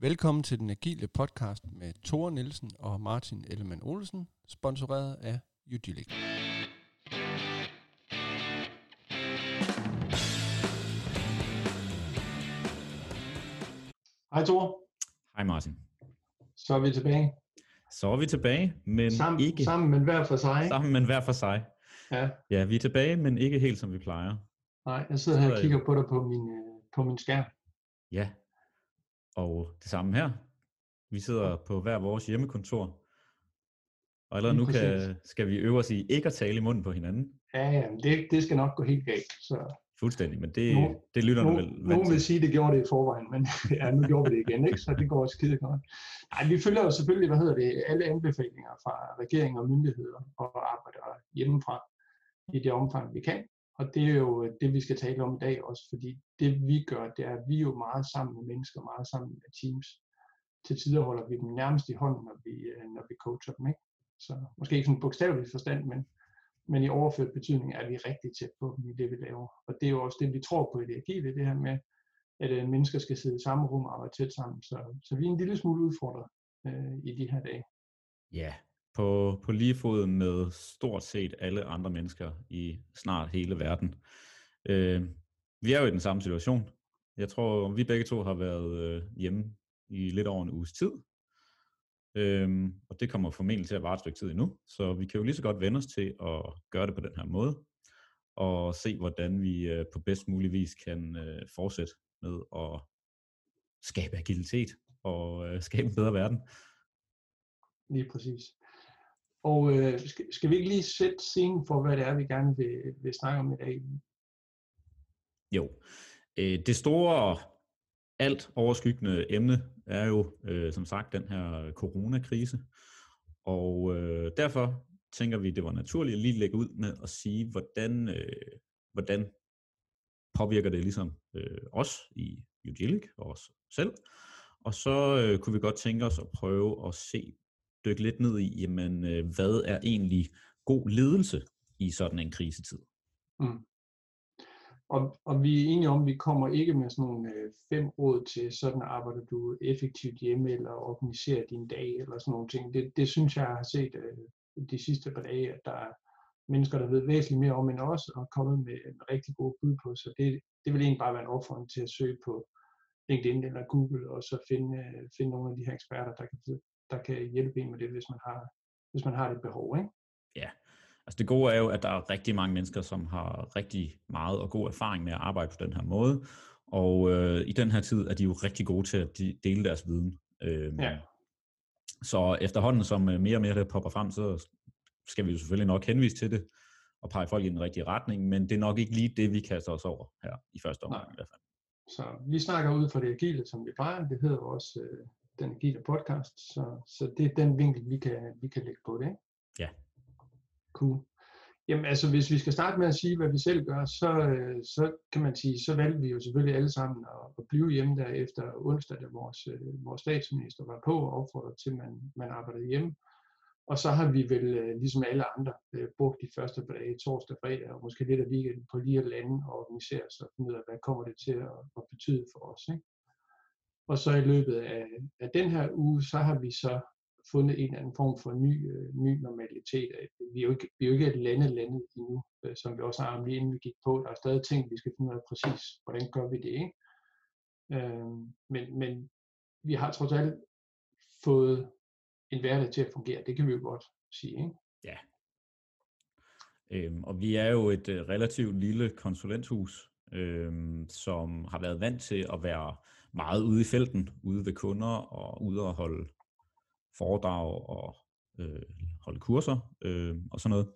Velkommen til den agile podcast med Tore Nielsen og Martin Ellemann Olsen, sponsoreret af Udilic. Hej Tore, Hej Martin. så er vi tilbage. Så er vi tilbage, men Sammen, ikke sammen men hver for sig. sammen, men hver for sig. Ja, Ja, vi er tilbage, men ikke helt som vi plejer. nej, jeg sidder her og kigger på dig på min, øh, på min skærm. Ja, og det samme her. Vi sidder på hver vores hjemmekontor, og allerede nu kan, skal vi øve os i ikke at tale i munden på hinanden. Ja, ja, det, det skal nok gå helt galt. Så Fuldstændig, men det, Nogen- det lytter du vel vant nogen vil sige, at det gjorde det i forvejen, men ja, nu gjorde vi det igen, ikke? så det går også skide godt. Nej, vi følger jo selvfølgelig, hvad hedder det, alle anbefalinger fra regeringer og myndigheder og arbejder hjemmefra i det omfang, vi kan. Og det er jo øh, det, vi skal tale om i dag også, fordi det vi gør, det er, at vi er jo meget sammen med mennesker, meget sammen med teams. Til tider holder vi dem nærmest i hånden, når vi, øh, når vi coacher dem. Ikke? Så måske ikke sådan bogstavelig forstand, men, men i overført betydning er vi rigtig tæt på dem i det, vi laver. Og det er jo også det, vi tror på i det agile, det her med, at øh, mennesker skal sidde i samme rum og arbejde tæt sammen. Så, så vi er en lille smule udfordret øh, i de her dage. Ja, på, på lige fod med stort set alle andre mennesker i snart hele verden. Øh, vi er jo i den samme situation. Jeg tror, vi begge to har været øh, hjemme i lidt over en uges tid. Øhm, og det kommer formentlig til at vare et stykke tid endnu, så vi kan jo lige så godt vende os til at gøre det på den her måde, og se hvordan vi øh, på bedst mulig vis kan øh, fortsætte med at skabe agilitet og øh, skabe en bedre verden. Lige præcis. Og øh, skal, skal vi ikke lige sætte scenen for, hvad det er, vi gerne vil, vil snakke om i dag? Jo, øh, det store, alt overskyggende emne er jo øh, som sagt den her coronakrise, og øh, derfor tænker vi, det var naturligt at lige lægge ud med at sige, hvordan, øh, hvordan påvirker det ligesom øh, os i Udilic og os selv, og så øh, kunne vi godt tænke os at prøve at se, dykke lidt ned i, jamen, øh, hvad er egentlig god ledelse i sådan en krisetid? Mm. Og, og vi er enige om, at vi kommer ikke med sådan nogle øh, fem råd til, sådan arbejder du effektivt hjemme, eller organiserer din dag, eller sådan nogle ting. Det, det synes jeg, jeg har set øh, de sidste par dage, at der er mennesker, der ved væsentligt mere om end os, og er kommet med en rigtig god bud på. Så det, det vil egentlig bare være en opfordring til at søge på LinkedIn eller Google, og så finde, øh, finde nogle af de her eksperter, der kan, der kan hjælpe en med det, hvis man har, hvis man har det behov. Ikke? Ja, altså det gode er jo, at der er rigtig mange mennesker, som har rigtig meget og god erfaring med at arbejde på den her måde, og øh, i den her tid er de jo rigtig gode til at de, dele deres viden. Øh, Ja. Så efterhånden, som øh, mere og mere det popper frem, så skal vi jo selvfølgelig nok henvise til det, og pege folk i den rigtige retning, men det er nok ikke lige det, vi kaster os over her i første omgang Nej. i hvert fald. Så vi snakker ud fra det agile, som vi plejer. Det hedder også øh, den agile podcast, så, så det er den vinkel, vi kan, vi kan lægge på det. Ikke? Ja. Cool. Jamen altså, hvis vi skal starte med at sige, hvad vi selv gør, så, øh, så kan man sige, så valgte vi jo selvfølgelig alle sammen at, at blive hjemme der efter onsdag, da vores, øh, vores statsminister var på og opfordrede til, at man, man arbejdede hjemme. Og så har vi vel, øh, ligesom alle andre, brugt de første par dage, torsdag, fredag og måske lidt af weekenden på lige at lande og organisere os og finde ud af, hvad kommer det til at, at betyde for os. Ikke? Og så i løbet af, af den her uge, så har vi så fundet en eller anden form for ny, øh, ny normalitet. Øh, vi er, jo ikke, vi er jo ikke et lande landet endnu, øh, som vi også har lige inden vi gik på. Der er stadig ting, vi skal finde ud af præcis, hvordan gør vi det. Ikke? Øh, men, men vi har trods alt fået en hverdag til at fungere. Det kan vi jo godt sige. Ikke? Ja. Øhm, og vi er jo et øh, relativt lille konsulenthus, øhm, som har været vant til at være meget ude i felten, ude ved kunder og ude at holde foredrag og øh, holde kurser øh, og sådan noget.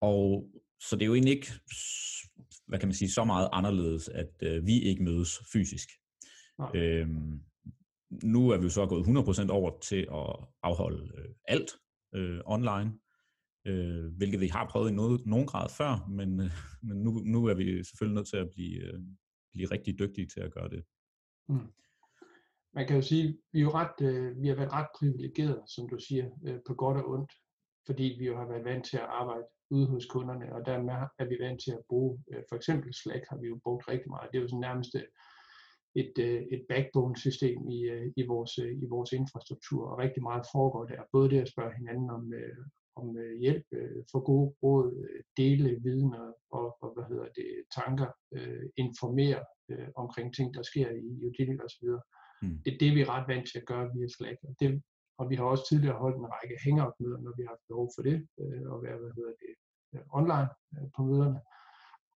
Og så det er jo egentlig ikke, hvad kan man sige, så meget anderledes, at øh, vi ikke mødes fysisk. Nej. Øhm, nu er vi jo så gået 100% over til at afholde øh, alt øh, online, øh, hvilket vi har prøvet i noget, nogen grad før, men, øh, men nu, nu er vi selvfølgelig nødt til at blive, øh, blive rigtig dygtige til at gøre det. Mm. Man kan jo sige, vi er jo ret, øh, vi har været ret privilegerede, som du siger, øh, på godt og ondt, fordi vi jo har været vant til at arbejde ude hos kunderne, og dermed er vi vant til at bruge, øh, for eksempel Slack har vi jo brugt rigtig meget. Det er jo sådan nærmest øh, et, øh, et backbone-system i, øh, i, vores, øh, i vores infrastruktur, og rigtig meget foregår der. Både det at spørge hinanden om, øh, om hjælp, få gode råd, dele viden og, og, hvad hedder det, tanker, informere omkring ting, der sker i Udilic osv. Mm. Det er det, vi er ret vant til at gøre via Slack. Og, det, og vi har også tidligere holdt en række hangout-møder, når vi har haft behov for det, og være hvad hedder det, online på møderne.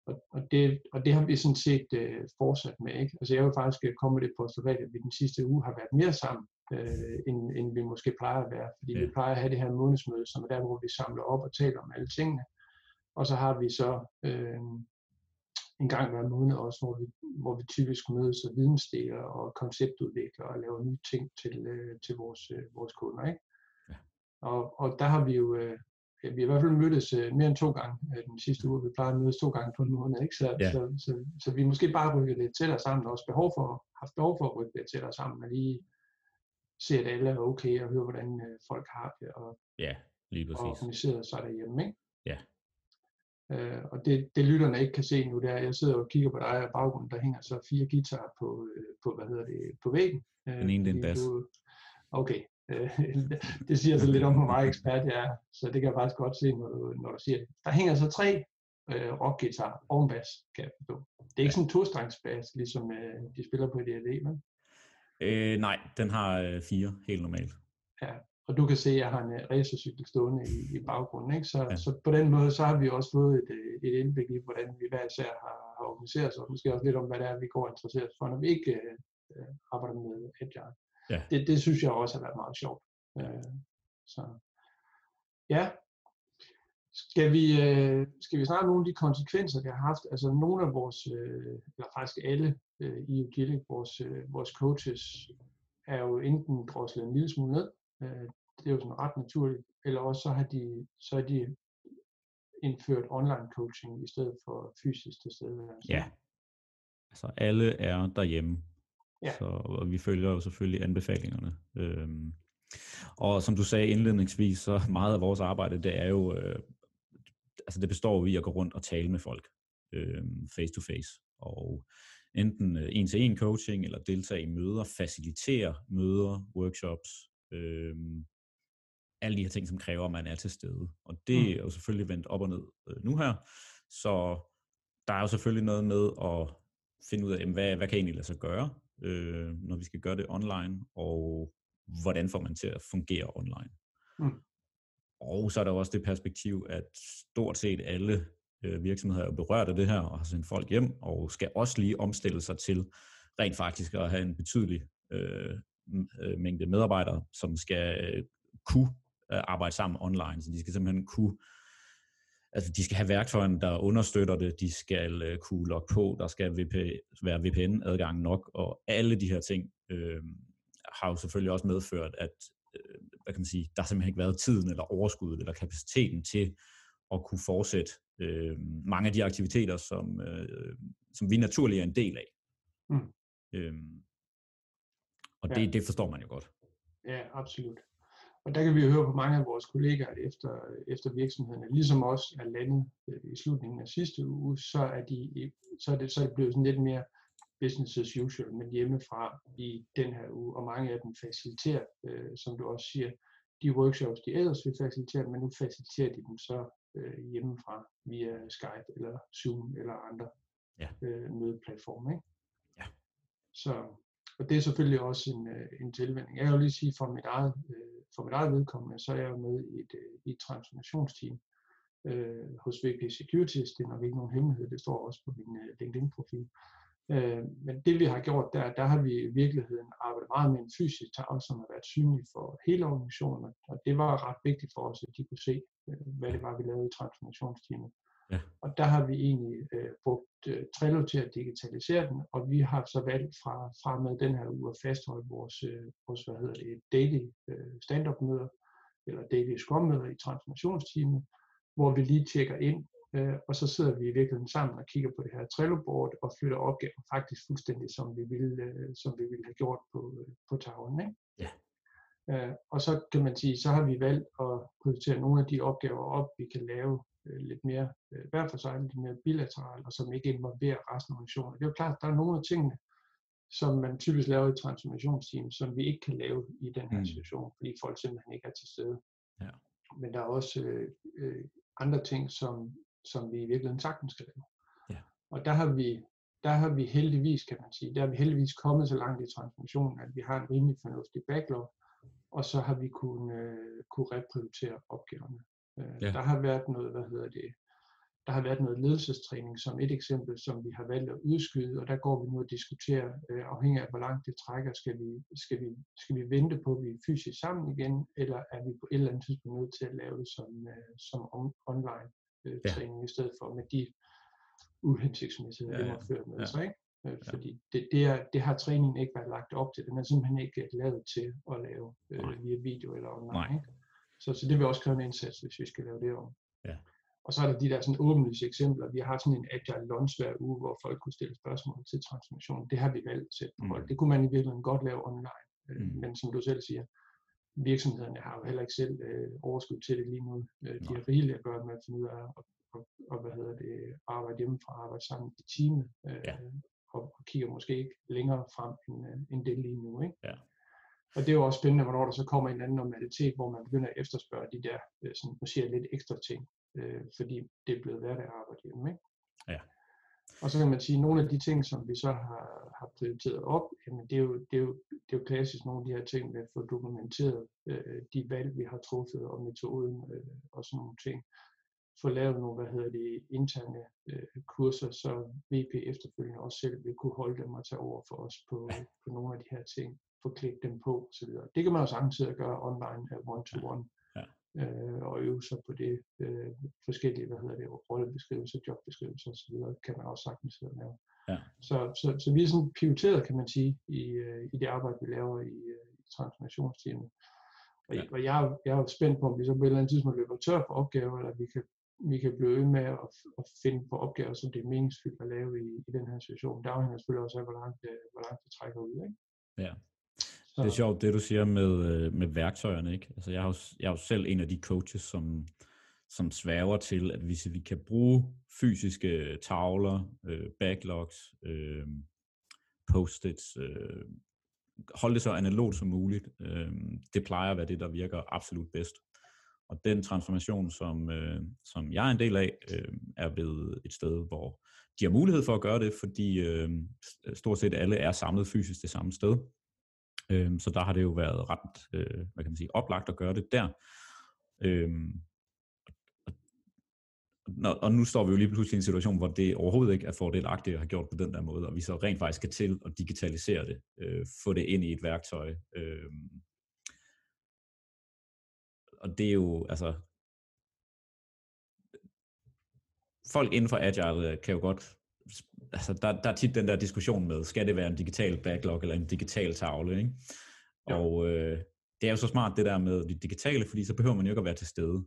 Og, og, det, og det har vi sådan set øh, fortsat med. Ikke? Altså jeg vil faktisk komme med det postulat, at vi den sidste uge har været mere sammen, øh, end, end vi måske plejer at være. Fordi ja. vi plejer at have det her månedsmøde, som er der, hvor vi samler op og taler om alle tingene. Og så har vi så øh, en gang hver måned også, hvor vi, hvor vi typisk mødes og vidensdeler og konceptudvikler og laver nye ting til, øh, til vores, øh, vores kunder. Ikke? Ja. Og, og der har vi jo øh, vi har i hvert fald mødtes uh, mere end to gange uh, den sidste uge. Vi plejer at mødes to gange på en måned, ikke? Så, ja. så, så, så, vi måske bare rykker det tættere sammen, og også behov for, haft behov for at rykke det tættere sammen, og lige se, at alle er okay, og høre, hvordan uh, folk har det, og, ja, lige præcis. og organiseret sig derhjemme. Ikke? Ja. Uh, og det, det lytterne ikke kan se nu, det er, at jeg sidder og kigger på dig, og baggrunden, der hænger så fire guitarer på, uh, på hvad hedder det, på væggen. Uh, den ene, den bas. Okay, Øh, det siger så lidt om, hvor meget ekspert jeg er, så det kan jeg faktisk godt se, når du, når du siger det. Der hænger så tre øh, rockguitar og en bas, kan jeg forstå. Det er ikke sådan en tostrengsbas, ligesom øh, de spiller på D&D, men? Øh, nej, den har øh, fire, helt normalt. Ja, og du kan se, at jeg har en uh, racercykel stående i, i baggrunden, ikke? Så, ja. så på den måde, så har vi også fået et, øh, et indblik i, hvordan vi hver især har, har organiseret os, og måske også lidt om, hvad det er, vi går interesseret for, når vi ikke øh, arbejder med Agile. Ja. Det, det synes jeg også har været meget sjovt. Øh, så ja, skal vi, øh, skal vi snakke om nogle af de konsekvenser, det har haft? Altså nogle af vores, øh, eller faktisk alle øh, i Udilic, vores, øh, vores coaches, er jo enten droslet en lille smule ned, øh, det er jo sådan ret naturligt, eller også så har de, så har de indført online coaching i stedet for fysisk til stede. Ja, altså alle er derhjemme Ja. Så, og vi følger jo selvfølgelig anbefalingerne. Øhm, og som du sagde indledningsvis, så meget af vores arbejde, det er jo, øh, altså det består jo i at gå rundt og tale med folk øh, face to face. Og enten øh, en-til-en coaching, eller deltage i møder, facilitere møder, workshops, øh, alle de her ting, som kræver, at man er til stede. Og det mm. er jo selvfølgelig vendt op og ned øh, nu her. Så der er jo selvfølgelig noget med at finde ud af, hvad, hvad kan egentlig lade sig gøre? øh, når vi skal gøre det online, og hvordan får man til at fungere online. Mm. Og så er der også det perspektiv, at stort set alle øh, virksomheder er berørt af det her, og har sendt folk hjem, og skal også lige omstille sig til rent faktisk at have en betydelig øh, øh, mængde medarbejdere, som skal øh, kunne øh, arbejde sammen online. Så de skal simpelthen kunne altså de skal have værktøjerne, der understøtter det, de skal øh, kunne logge på, der skal VP, være VPN-adgang nok, og alle de her ting øh, har jo selvfølgelig også medført, at øh, hvad kan man sige, der har simpelthen ikke været tiden eller overskuddet eller kapaciteten til at kunne fortsætte øh, mange af de aktiviteter, som, øh, som vi naturligt er en del af. Mm. Øh, og det, ja. det forstår man jo godt. Ja, absolut. Og der kan vi høre på mange af vores kollegaer efter, efter virksomhederne, ligesom også er landet øh, i slutningen af sidste uge, så er, de, så er, det, så er det blevet sådan lidt mere business as usual, men hjemmefra i den her uge, og mange af dem faciliterer, øh, som du også siger, de workshops, de ellers vil facilitere, men nu faciliterer de dem så øh, hjemmefra via Skype eller Zoom eller andre ja. øh, mødeplatforme. Ikke? Ja. Så, og det er selvfølgelig også en, øh, en tilvænding. Jeg vil lige sige fra mit eget øh, for mit eget vedkommende, så er jeg med i et, øh, i et transformationsteam øh, hos VP Securities. Det er nok ikke nogen hemmelighed, det står også på min øh, LinkedIn-profil. Øh, men det vi har gjort der, der har vi i virkeligheden arbejdet meget med en fysisk tavle, som har været synlig for hele organisationen, og det var ret vigtigt for os, at de kunne se, øh, hvad det var, vi lavede i transformationsteamet. Ja. Og der har vi egentlig øh, brugt øh, Trello til at digitalisere den, og vi har så valgt fra, fra med den her uge at fastholde vores, øh, vores hvad hedder det, daily øh, stand-up møder, eller daily scrum møder i transformationsteamet, hvor vi lige tjekker ind, øh, og så sidder vi i virkeligheden sammen og kigger på det her Trello-board og flytter opgaver faktisk fuldstændig, som vi ville, øh, som vi ville have gjort på, øh, på tavlen. Ikke? Ja. Øh, og så kan man sige, så har vi valgt at prioritere nogle af de opgaver op, vi kan lave øh, lidt mere øh, hver for sig, lidt mere bilateralt, og som ikke involverer resten af organisationen. Det er jo klart, at der er nogle af tingene, som man typisk laver i transformationsteam, som vi ikke kan lave i den her Mm. situation, fordi folk simpelthen ikke er til stede. Ja. Men der er også øh, andre ting, som, som vi i virkeligheden sagtens skal lave. Ja. Og der har vi der har vi heldigvis, kan man sige, der er vi heldigvis kommet så langt i transformationen, at vi har en rimelig fornuftig backlog, og så har vi kunnet, øh, kunne reprioritere opgaverne. Øh, Ja. Der har været noget, hvad hedder det, der har været noget ledelsestræning som et eksempel, som vi har valgt at udskyde, og der går vi nu og diskuterer, øh, afhængig af hvor langt det trækker, skal vi, skal, vi, skal vi vente på, at vi er fysisk sammen igen, eller er vi på et eller andet tidspunkt nødt til at lave det som, øh, som on, online øh, Ja. træning, i stedet for med de uhensigtsmæssigheder, Ja, det ja. må føre med Ja. sig. Ikke? Øh, Ja. Fordi det, det, er, det har træningen ikke været lagt op til. Den er simpelthen ikke lavet til at lave Nej. øh, via video eller online. Nej. Ikke? Så, så det vil også kræve en indsats, hvis vi skal lave det om. Ja. Og så er der de der sådan åbenlyse eksempler. Vi har haft sådan en agile lunch hver uge, hvor folk kunne stille spørgsmål til transformation. Det har vi valgt til Mm. Det kunne man i virkeligheden godt lave online. Øh, Mm. Men som du selv siger, virksomhederne har jo heller ikke selv øh, overskud til det lige nu. Øh, de har rigeligt at gøre med at finde ud af at, og, og, hvad hedder det, arbejde hjemmefra, arbejde sammen i teamet, øh, Ja. og, og kigger måske ikke længere frem end, øh, end det lige nu. Ikke? Ja. Og det er jo også spændende, hvornår der så kommer en anden normalitet, hvor man begynder at efterspørge de der, øh, sådan, jeg lidt ekstra ting, øh, fordi det er blevet hverdag at arbejde hjemme. Ikke? Ja. Og så kan man sige, at nogle af de ting, som vi så har, har prioriteret op, jamen det, er jo, det, er jo, det er jo klassisk nogle af de her ting med at få dokumenteret øh, de valg, vi har truffet, og metoden øh, og sådan nogle ting. Få lavet nogle, hvad hedder det, interne øh, kurser, så VP efterfølgende også selv vil kunne holde dem og tage over for os på, på nogle af de her ting. Få klædt dem på osv. Det kan man jo samtidig gøre online, one-to-one, Ja øh, og øve sig på det. Øh, forskellige, hvad hedder det, rollebeskrivelser, jobbeskrivelser osv. kan man også sagtens sidde og lave. Ja. Så, så, så vi er sådan pivoteret, kan man sige, i, øh, i det arbejde, vi laver i, øh, i transformationsteamet. Og, Ja. og jeg, er jeg er jo spændt på, om vi så på et eller andet tidspunkt løber tør for opgaver, eller vi kan, vi kan blive ved med at, at finde på opgaver, som det er meningsfyldt at lave i, i den her situation. Det afhænger selvfølgelig også af, hvor langt, det, hvor langt det trækker ud. Ikke? Ja. Så, Det er sjovt, det du siger med, øh, med værktøjerne. Ikke? Altså, jeg, er jo, jeg er jo selv en af de coaches, som, som sværger til, at hvis vi kan bruge fysiske tavler, øh, backlogs, øh, post-its, øh, holde det så analogt som muligt, øh, det plejer at være det, der virker absolut bedst. Og den transformation, som, øh, som jeg er en del af, øh, er ved et sted, hvor de har mulighed for at gøre det, fordi øh, stort set alle er samlet fysisk det samme sted. Øhm, så der har det jo været ret, øh, hvad kan man sige, oplagt at gøre det der. Øhm, og, og, og nu står vi jo lige pludselig i en situation, hvor det overhovedet ikke er fordelagtigt at have gjort på den der måde, og vi så rent faktisk skal til at digitalisere det, øh, få det ind i et værktøj. Øh, og det er jo, altså, folk inden for Agile kan jo godt, altså der, der er tit den der diskussion med, skal det være en digital backlog eller en digital tavle, ikke? Ja. Og øh, det er jo så smart det der med det digitale, fordi så behøver man jo ikke at være til stede.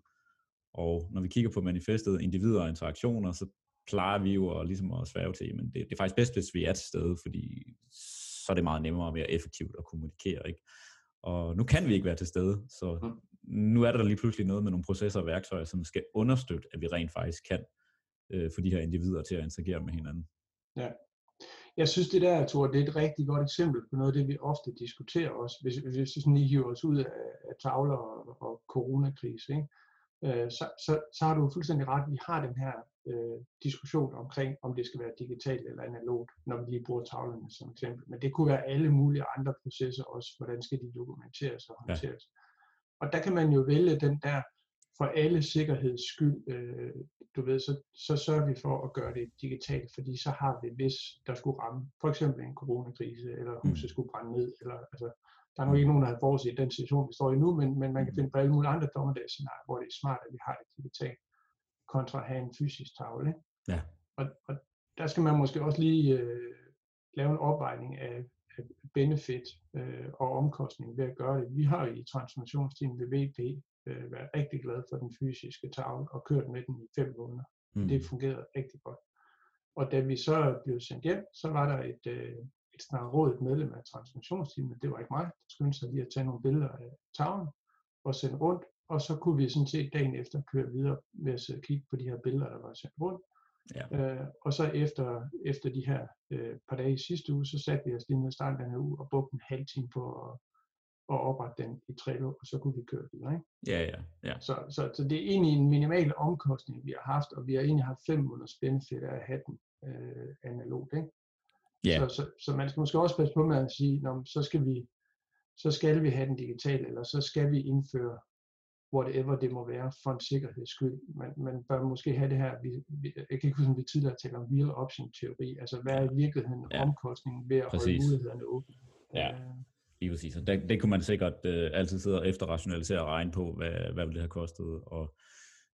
Og når vi kigger på manifestet individer og interaktioner, så plejer vi jo at, ligesom at svæve til, men det, det er faktisk bedst, hvis vi er til stede, fordi så er det meget nemmere og mere effektivt at kommunikere. Ikke? Og nu kan vi ikke være til stede, så Mm. nu er der lige pludselig noget med nogle processer og værktøjer, som skal understøtte, at vi rent faktisk kan øh, få de her individer til at interagere med hinanden. Jeg synes, det der, Thor, det er et rigtig godt eksempel på noget af det, vi ofte diskuterer også, hvis, hvis vi sådan lige hiver os ud af, af tavler og, og coronakrise. Ikke? Øh, så, så, så har du fuldstændig ret. Vi har den her øh, diskussion omkring, om det skal være digitalt eller analogt, når vi lige bruger tavlerne som eksempel. Men det kunne være alle mulige andre processer også. Hvordan skal de dokumenteres og Ja. håndteres? Og der kan man jo vælge den der for alle sikkerheds skyld, øh, du ved, så, så sørger vi for at gøre det digitalt, fordi så har vi, hvis der skulle ramme, for eksempel en coronakrise, eller huset skulle brænde ned, eller altså, der er nok ikke nogen, der har forudset den situation, vi står i nu, men, men man kan Mm. finde på alle mulige andre dommedagsscenarier, hvor det er smart, at vi har det digitalt, kontra at have en fysisk tavle. ikke? Ja. Og, og der skal man måske også lige øh, lave en opvejning af, af benefit øh, og omkostning ved at gøre det. Vi har i transformationsteamet ved VP øh, været rigtig glade for den fysiske tavle og kørt med den i fem måneder. Mm. Det fungerede rigtig godt. Og da vi så blev sendt hjem, så var der et, øh, et snarrådet medlem af transformationsteamet, det var ikke mig, der skyndte sig lige at tage nogle billeder af tavlen og sende rundt, og så kunne vi sådan set dagen efter køre videre ved at sidde og kigge på de her billeder, der var sendt rundt, Ja. Øh, og så efter, efter de her øh, par dage i sidste uge, så satte vi os lige ned og startede den her uge og brugte en halv time på at, at oprette den i Trello, og så kunne vi køre videre. Ikke? Ja, ja, ja. Så, så, så det er egentlig en minimal omkostning, vi har haft, og vi har egentlig haft fem måneders benefit af at have den øh, analogt. Ikke? Ja, Så, så, så man skal måske også passe på med at sige, Nå, så skal vi så skal vi have den digital, eller så skal vi indføre whatever det må være for en sikkerheds skyld. Man, man bør måske have det her, vi, vi, jeg kan ikke huske, om vi tidligere talte om real option teori, altså hvad er i virkeligheden Ja. omkostningen ved at holde Præcis. mulighederne åbne. Ja. Lige præcis. Og det, det kunne man sikkert øh, altid sidde og efterrationalisere og regne på, hvad, hvad vil det have kostet. Og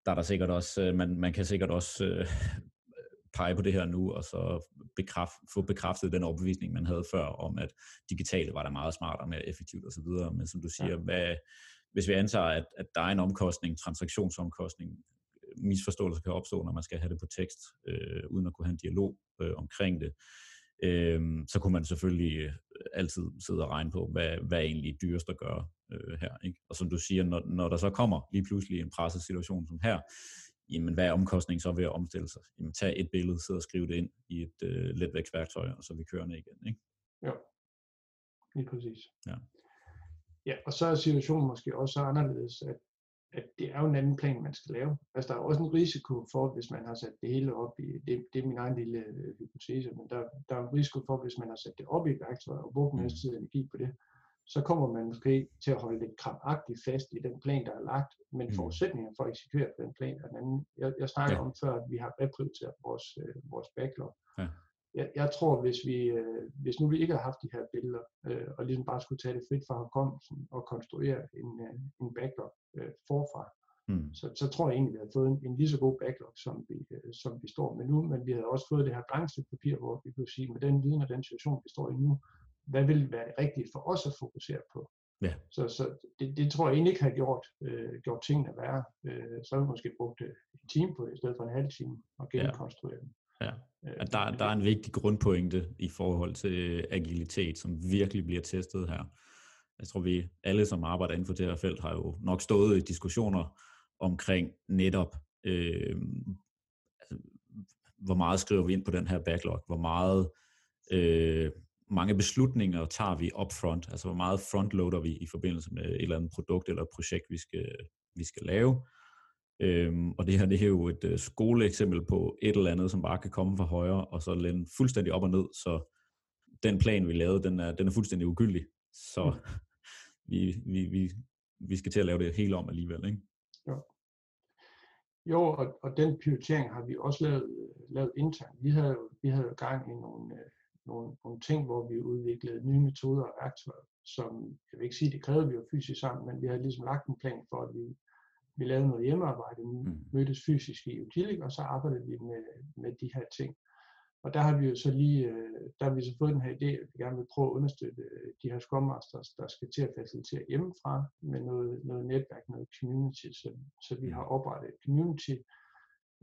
der er der sikkert også, øh, man, man kan sikkert også øh, pege på det her nu, og så bekræft, få bekræftet den overbevisning, man havde før, om at digitale var der meget smartere, mere effektivt osv. Men som du siger, ja. hvad, hvis vi antager, at, at der er en omkostning, transaktionsomkostning, øh, misforståelse kan opstå, når man skal have det på tekst, øh, uden at kunne have en dialog øh, omkring det, øh, så kunne man selvfølgelig øh, altid sidde og regne på, hvad, hvad er egentlig dyrest at gøre øh, her. Ikke? Og som du siger, når, når der så kommer lige pludselig en presset situation som her, jamen hvad er omkostningen så ved at omstille sig? Jamen tag et billede, sidde og skrive det ind i et øh, letvægtsværktøj, og så vi kørende igen. Ikke? Jo, lige præcis. Ja. Ja, og så er situationen måske også så anderledes, at, at det er jo en anden plan, man skal lave. Altså der er også en risiko for, hvis man har sat det hele op i, det, det er min egen lille øh, hypotese, men der, der er en risiko for, hvis man har sat det op i et værktøj og brugt en masse tid og energi på det, så kommer man måske til at holde lidt krampagtigt fast i den plan, der er lagt, men Mm. forudsætningen for at eksekvere den plan er den anden. Jeg, jeg snakker Ja. om før, at vi har reprioriteret vores, øh, vores backlog. Ja. Jeg, jeg tror, hvis vi, øh, hvis nu vi ikke havde haft de her billeder, øh, og ligesom bare skulle tage det frit fra hukommelsen og konstruere en, øh, en backlog øh, forfra, Hmm. så, så tror jeg egentlig, vi havde fået en, en lige så god backlog, som vi, øh, som vi står med nu, men vi havde også fået det her blanke stykke papir, hvor vi kunne sige, med den viden og den situation, vi står i nu, hvad vil være det rigtige for os at fokusere på? Ja. Så, så det, det tror jeg egentlig ikke har gjort, øh, gjort tingene værre. Øh, så har vi måske brugt øh, en time på det, i stedet for en halv time, og Ja. genkonstruere dem. Ja. Øh, at der, der er en vigtig grundpointe i forhold til øh, agilitet, som virkelig bliver testet her. Jeg tror, vi alle, som arbejder inden for det her felt, har jo nok stået i diskussioner omkring netop, øh, altså, hvor meget skriver vi ind på den her backlog, hvor meget, øh, mange beslutninger tager vi upfront, altså hvor meget frontloader vi i forbindelse med et eller andet produkt eller et projekt, vi skal, vi skal lave. Øhm, og det her det er jo et øh, skoleeksempel på et eller andet, som bare kan komme fra højre, og så lande fuldstændig op og ned, så den plan, vi lavede, den er, den er fuldstændig ugyldig. Så vi, vi, vi, vi skal til at lave det hele om alligevel. Ikke? Jo, og, og den prioritering har vi også lavet, lavet internt. Vi havde, jo- vi havde jo gang i nogle, øh, nogle, nogle ting, hvor vi udviklede nye metoder og værktøjer, som, jeg vil ikke sige, det krævede vi jo fysisk sammen, men vi havde ligesom lagt en plan for, at vi, vi lavede noget hjemmearbejde, Mm. mødtes fysisk i Utilik, og så arbejdede vi med, med de her ting. Og der har vi jo så lige, øh, der har vi så fået den her idé, at vi gerne vil prøve at understøtte øh, de her Scrum Masters, der skal til at facilitere hjemmefra med noget, noget netværk, noget community. Så, så vi har oprettet et community,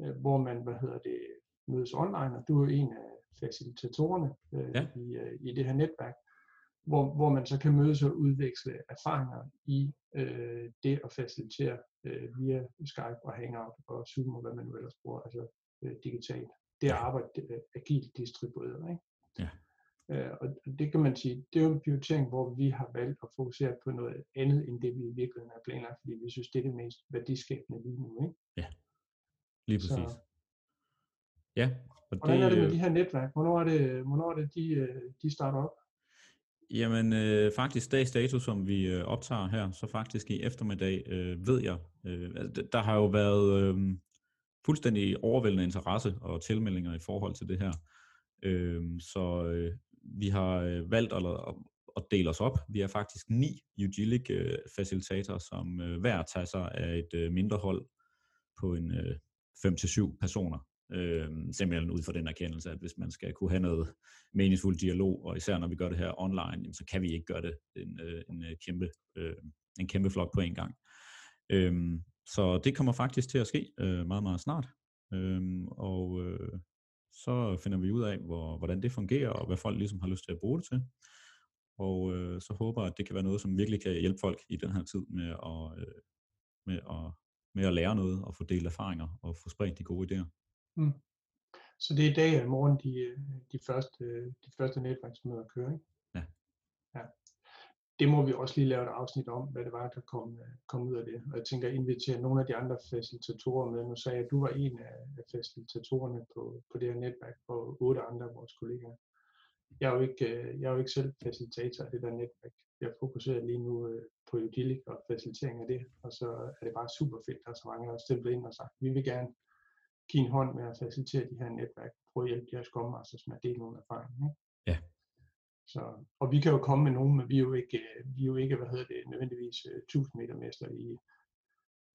øh, hvor man, hvad hedder det, mødes online, og du er jo en af facilitatorerne Ja. i, i det her netværk, hvor, hvor man så kan mødes og udveksle erfaringer i øh, det at facilitere øh, via Skype og Hangout og Zoom og hvad man nu ellers bruger, altså øh, digitalt. Det er Ja. arbejde øh, agilt distribueret. Ikke? Ja. Øh, og det kan man sige, det er jo en prioritering, hvor vi har valgt at fokusere på noget andet, end det vi i virkeligheden har planlagt, fordi vi synes, det er det mest værdiskabende lige nu. Ikke? Lige Så- præcis. Ja, og Hvordan er det med øh, de her netværk? Hvornår er det, hvornår er det de, øh, de starter op? Jamen øh, faktisk dags dato, som vi øh, optager her, så faktisk i eftermiddag øh, ved jeg, øh, altså, der har jo været øh, fuldstændig overvældende interesse og tilmeldinger i forhold til det her. Øh, så øh, vi har øh, valgt at, at, at dele os op. Vi er faktisk ni Ugilic øh, facilitatorer, som øh, hver tager sig af et øh, mindre hold på en øh, 5-7 personer. Øh, simpelthen ud fra den erkendelse, at hvis man skal kunne have noget meningsfuld dialog, og især når vi gør det her online, jamen, så kan vi ikke gøre det en, øh, en, øh, kæmpe, øh, en kæmpe flok på en gang. Øh, så det kommer faktisk til at ske øh, meget, meget snart. Øh, og øh, så finder vi ud af, hvor, hvordan det fungerer, og hvad folk ligesom har lyst til at bruge det til. Og øh, så håber jeg, at det kan være noget, som virkelig kan hjælpe folk i den her tid med at, øh, med at, med at lære noget, og få delt erfaringer, og få spredt de gode idéer. Så det er i dag og i morgen, de, de, første, de første netværksmøder kører, ikke? Ja. ja. Det må vi også lige lave et afsnit om, hvad det var, der kom, kom ud af det. Og jeg tænker at invitere nogle af de andre facilitatorer med. Nu sagde jeg, at du var en af facilitatorerne på, på det her netværk, og otte andre af vores kollegaer. Jeg er jo ikke, jeg er jo ikke selv facilitator af det der netværk. Jeg fokuserer lige nu øh, på Udilic og facilitering af det, og så er det bare super fedt, at der er så mange, har stemplet ind og sagt, vi vil gerne give en hånd med at facilitere de her netværk, prøve at hjælpe de her skovmasters med at dele nogle erfaringer. Ikke? Ja. Så, og vi kan jo komme med nogen, men vi er jo ikke, vi er jo ikke hvad hedder det, nødvendigvis 1000 meter mester i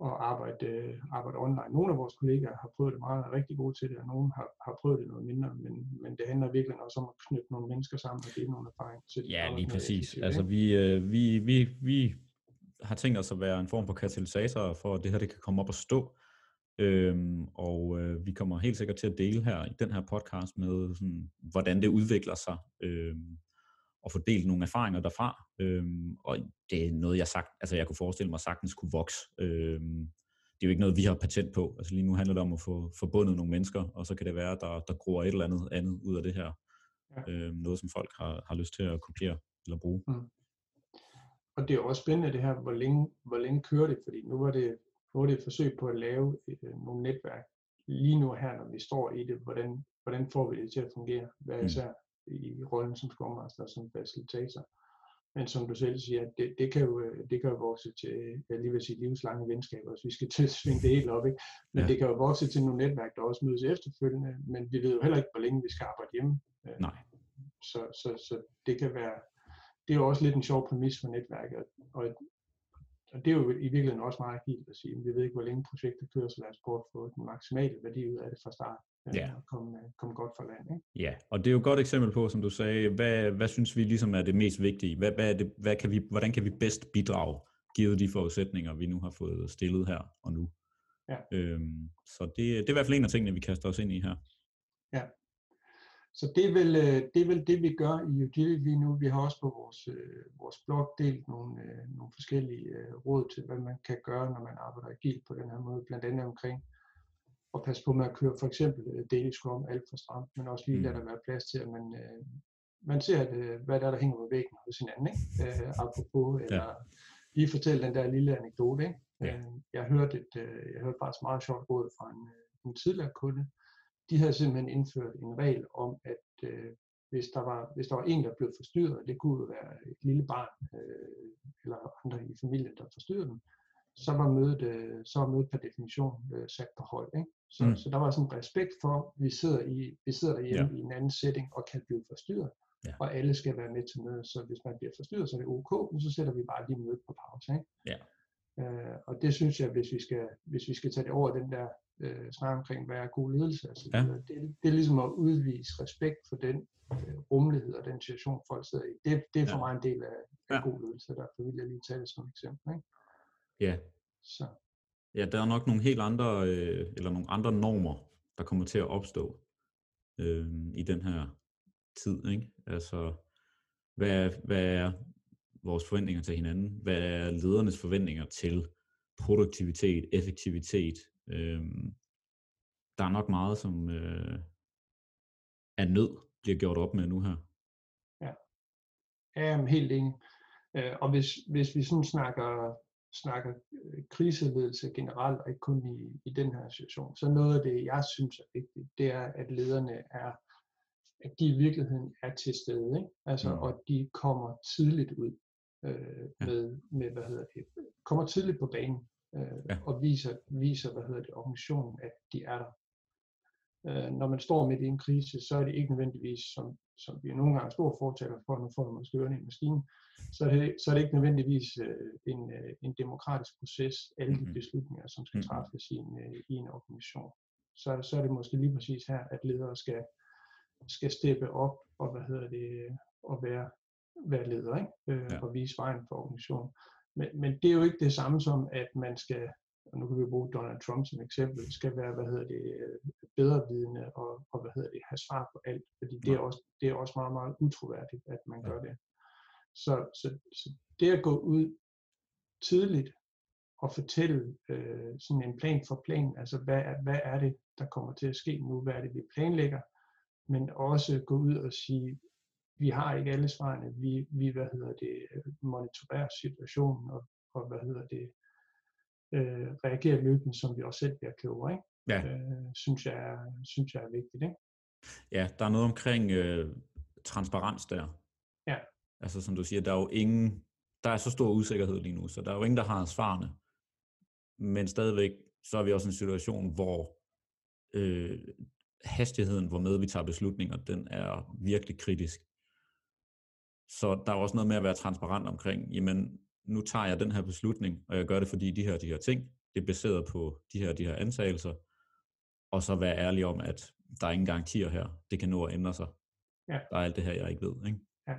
at arbejde, arbejde online. Nogle af vores kollegaer har prøvet det meget og er rigtig gode til det, og nogle har, har prøvet det noget mindre, men, men det handler virkelig også om at knytte nogle mennesker sammen og dele nogle erfaringer. Så ja, lige præcis. Altså vi, vi, vi, vi har tænkt os at være en form for katalysator for, at det her det kan komme op og stå. Øhm, og øh, vi kommer helt sikkert til at dele her i den her podcast med, sådan, hvordan det udvikler sig, øhm, og få delt nogle erfaringer derfra. Øhm, og det er noget, jeg sagt, altså jeg kunne forestille mig sagtens kunne vokse. Øhm, det er jo ikke noget, vi har patent på. Altså lige nu handler det om at få forbundet nogle mennesker, og så kan det være, der, der gror et eller andet andet ud af det her. Ja. Øhm, noget, som folk har, har lyst til at kopiere eller bruge. Mm. Og det er også spændende det her, hvor længe, hvor længe kører det, fordi nu var det, et forsøg på at lave øh, nogle netværk. Lige nu her, når vi står i det, hvordan, hvordan får vi det til at fungere, hver mm. især i rollen som skovmaster og som facilitator. Men som du selv siger, det, det, kan, jo, øh, det kan jo vokse til, jeg lige vil sige, livslange venskaber, hvis vi skal til at svinge det helt op. Ikke? Men ja. det kan jo vokse til nogle netværk, der også mødes efterfølgende, men vi ved jo heller ikke, hvor længe vi skal arbejde hjemme. Øh, Nej. Så, så, så det kan være, det er jo også lidt en sjov præmis for netværket, og, og det er jo i virkeligheden også meget agilt at sige, at vi ved ikke, hvor længe projektet kører, så lad os prøve at få den maksimale værdi ud af det fra start, øh, ja. og komme, komme godt for land. Ikke? Ja, og det er jo et godt eksempel på, som du sagde, hvad, hvad synes vi ligesom er det mest vigtige? Hvad, hvad er det, hvad kan vi, hvordan kan vi bedst bidrage, givet de forudsætninger, vi nu har fået stillet her og nu? Ja. Øhm, så det, det er i hvert fald en af tingene, vi kaster os ind i her. Ja, så det er, vel, øh, det er vel det, vi gør i Udility lige nu. Vi har også på vores, øh, vores blog delt nogle, øh, nogle forskellige råd til, hvad man kan gøre, når man arbejder agilt på den her måde. Blandt andet omkring at passe på med at køre for eksempel daily scrum alt for stramt, men også lige mm. lade der være plads til, at man, man ser, at, hvad der er, der hænger på væggen hos hinanden. Ikke? apropos, eller ja. lige fortælle den der lille anekdote. Ikke? Ja. Jeg hørte et, jeg hørte faktisk meget sjovt råd fra en, en tidligere kunde, de havde simpelthen indført en regel om, at øh, hvis, der var, hvis der var en, der blev forstyrret, det kunne være et lille barn øh, eller andre i familien, der forstyrrede dem, så var mødet, øh, så var mødet per definition øh, sat på hold. Ikke? Så, mm. så der var sådan respekt for, at vi sidder, i, vi sidder derhjemme ja. i en anden setting og kan blive forstyrret, ja. og alle skal være med til mødet. Så hvis man bliver forstyrret, så er det ok, men så sætter vi bare lige mødet på pause. Ikke? Ja. Øh, og det synes jeg, hvis vi skal, hvis vi skal tage det over den der øh, snakke omkring, hvad er god ledelse. Altså, ja. det, det er ligesom at udvise respekt for den øh, rummelighed og den situation, folk sidder i. Det, det er for ja. mig en del af, af ja. god ledelse, derfor vil jeg lige tage det som eksempel. Ikke? Ja. Så. Ja, der er nok nogle helt andre, øh, eller nogle andre normer, der kommer til at opstå øh, i den her tid. Ikke? Altså, hvad er, hvad er vores forventninger til hinanden? Hvad er ledernes forventninger til produktivitet, effektivitet, Øh, der er nok meget, som øh, er nød bliver gjort op med nu her. Ja, jeg er helt enig. Øh, og hvis, hvis vi sådan snakker, snakker øh, kriseledelse generelt, og ikke kun i, i den her situation, så noget af det, jeg synes er vigtigt, det er, at lederne er, at de i virkeligheden er til stede, ikke? Altså, mm. og de kommer tidligt ud øh, med, med, hvad hedder det, kommer tidligt på banen øh, ja. og viser, viser, hvad hedder det, organisationen, at de er der. Øh, når man står midt i en krise, så er det ikke nødvendigvis, som, som vi nogle gange er stor fortaler for, nu får man måske ørerne i maskinen, så er det, så er det ikke nødvendigvis øh, en, øh, en demokratisk proces, alle de mm-hmm. beslutninger, som skal mm-hmm. træffes i en, øh, i en organisation. Så, så er det måske lige præcis her, at ledere skal, skal steppe op og, hvad hedder det, og være, være leder, ikke? Øh, ja. og vise vejen for organisationen. Men, men det er jo ikke det samme som, at man skal, og nu kan vi bruge Donald Trump som eksempel, skal være, hvad hedder det, bedre vidne og, og hvad hedder det, have svar på alt, fordi det er også, det er også meget, meget utroværdigt, at man gør det. Så, så, så det at gå ud tidligt at fortælle øh, sådan en plan for plan, altså hvad er, hvad er det, der kommer til at ske nu, hvad er det, vi planlægger, men også gå ud og sige, vi har ikke alle svarene, vi, vi hvad hedder det, monitorerer situationen, og, og hvad hedder det, øh, reagerer løbende, som vi også selv bliver klogere, ikke? Ja. Øh, synes, jeg, synes jeg er vigtigt. Ikke? Ja, der er noget omkring øh, transparens der. Ja. Altså som du siger, der er jo ingen, der er så stor usikkerhed lige nu, så der er jo ingen, der har svarene. Men stadigvæk, så er vi også i en situation, hvor øh, hastigheden, hvormed vi tager beslutninger, den er virkelig kritisk. Så der er også noget med at være transparent omkring, jamen nu tager jeg den her beslutning, og jeg gør det fordi de her de her ting, det er baseret på de her de her antagelser, og så være ærlig om, at der er ingen garantier her. Det kan nå at ændre sig. Ja. Der er alt det her, jeg ikke ved. Ikke? Ja.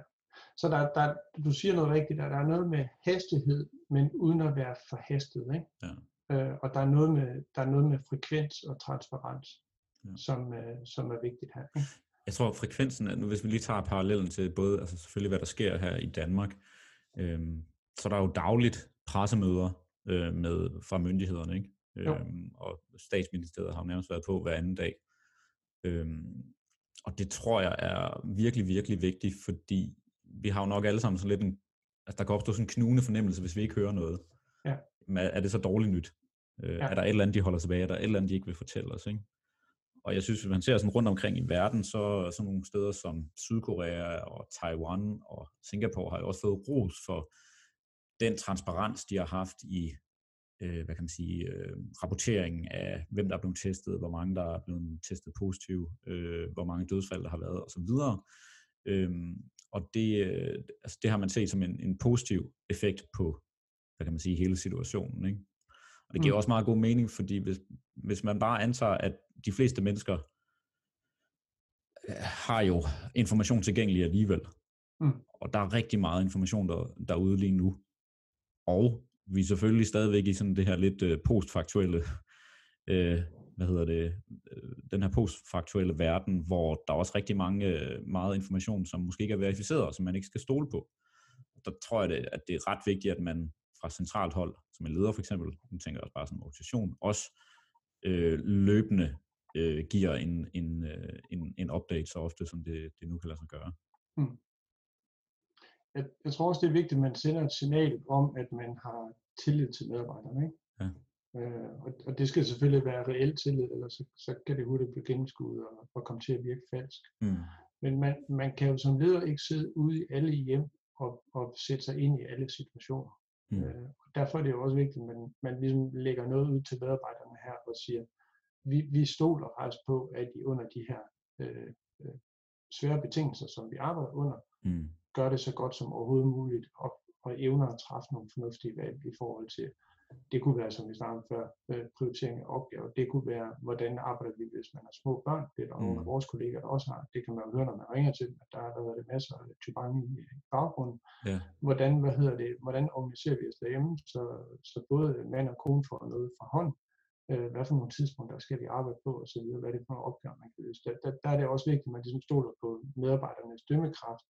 Så der, der, du siger noget rigtigt, der, der er noget med hastighed, men uden at være forhastet. Ikke? Ja. Øh, og der er, noget med, der er noget med frekvens og transparens, Ja. som, øh, som er vigtigt her. Ikke? Jeg tror, frekvensen, er- nu hvis vi lige tager parallellen til både, altså selvfølgelig hvad der sker her i Danmark, øhm, så er der jo dagligt pressemøder øh, med, fra myndighederne, ikke? Jo. Øhm, og statsministeriet har jo nærmest været på hver anden dag. Øhm, og det tror jeg er virkelig, virkelig vigtigt, fordi vi har jo nok alle sammen sådan lidt en, altså der kan opstå sådan en knugende fornemmelse, hvis vi ikke hører noget. Ja. Men er er det så dårligt nyt? Øh, Ja. Er der et eller andet, de holder tilbage? Er der et eller andet, de ikke vil fortælle os? Ikke? Og jeg synes, hvis man ser sådan rundt omkring i verden, så er sådan nogle steder som Sydkorea og Taiwan og Singapore har jo også fået ros for den transparens, de har haft i øh, hvad kan man sige, øh, rapporteringen af, hvem der er blevet testet, hvor mange der er blevet testet positiv, øh, hvor mange dødsfald der har været osv. Øhm, og det, øh, altså det har man set som en, en positiv effekt på, hvad kan man sige, hele situationen. Ikke? Og det giver Mm. også meget god mening, fordi hvis, hvis man bare antager, at de fleste mennesker øh, har jo information tilgængelig alligevel, Mm. og der er rigtig meget information der, derude lige nu, og vi er selvfølgelig stadigvæk i sådan det her lidt øh, postfaktuelle, øh, hvad hedder det, øh, den her postfaktuelle verden, hvor der er også rigtig mange, øh, meget information, som måske ikke er verificeret, og som man ikke skal stole på. Der tror jeg, det, at det er ret vigtigt, at man fra centralt hold, som en leder for eksempel, nu tænker jeg også bare som organisation, også øh, løbende øh, giver en, en, øh, en, en update så ofte, som det, det nu kan lade sig gøre. Jeg, jeg tror også, det er vigtigt, at man sender et signal om, at man har tillid til medarbejderne. Ikke? Ja. Øh, og, og det skal selvfølgelig være reelt tillid, ellers så, så kan det hurtigt blive gennemskuddet og, og komme til at virke falsk. Mm. Men man, man kan jo som leder ikke sidde ude i alle hjem og, og sætte sig ind i alle situationer. Mm. Øh, og derfor er det jo også vigtigt, at man, man ligesom lægger noget ud til medarbejderne her og siger, vi, vi stoler faktisk på, at I under de her øh, øh, svære betingelser, som vi arbejder under, Mm. gør det så godt som overhovedet muligt og, og evner at træffe nogle fornuftige valg i forhold til, det kunne være, som vi snakkede før, øh, prioritering af opgaver. Det kunne være, hvordan arbejder vi, hvis man har små børn. Det er der mm. nogle af Mm. vores kolleger, der også har. Det kan man jo høre, når man ringer til dem, at der har været masser af tubange i, i baggrunden. Ja. Hvordan, hvad hedder det, hvordan organiserer vi os derhjemme, så, så både mand og kone får noget fra hånd, øh, hvad for nogle tidspunkter skal vi arbejde på, og så videre, hvad er det for nogle opgaver, man kan løse. Der, der, der er det også vigtigt, at man ligesom stoler på medarbejdernes dømmekraft,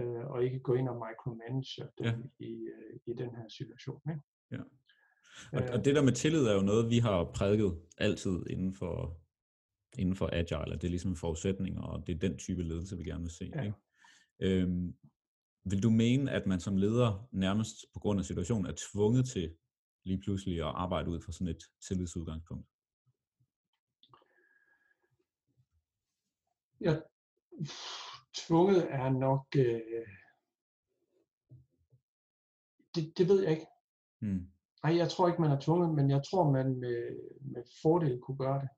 øh, og ikke gå ind og micromanage dem Ja. i, øh, i den her situation. Ikke? Ja. Og, og det der med tillid er jo noget, vi har prædiket altid inden for, inden for Agile, at det er ligesom en forudsætning, og det er den type ledelse, vi gerne vil se. Ja. Ikke? Øhm, vil du mene, at man som leder nærmest på grund af situationen er tvunget til lige pludselig at arbejde ud fra sådan et tillidsudgangspunkt? Jeg, tvunget er nok, øh, det, det ved jeg ikke. Hmm. Nej, jeg tror ikke, man er tvunget, men jeg tror, man med, med fordel kunne gøre det.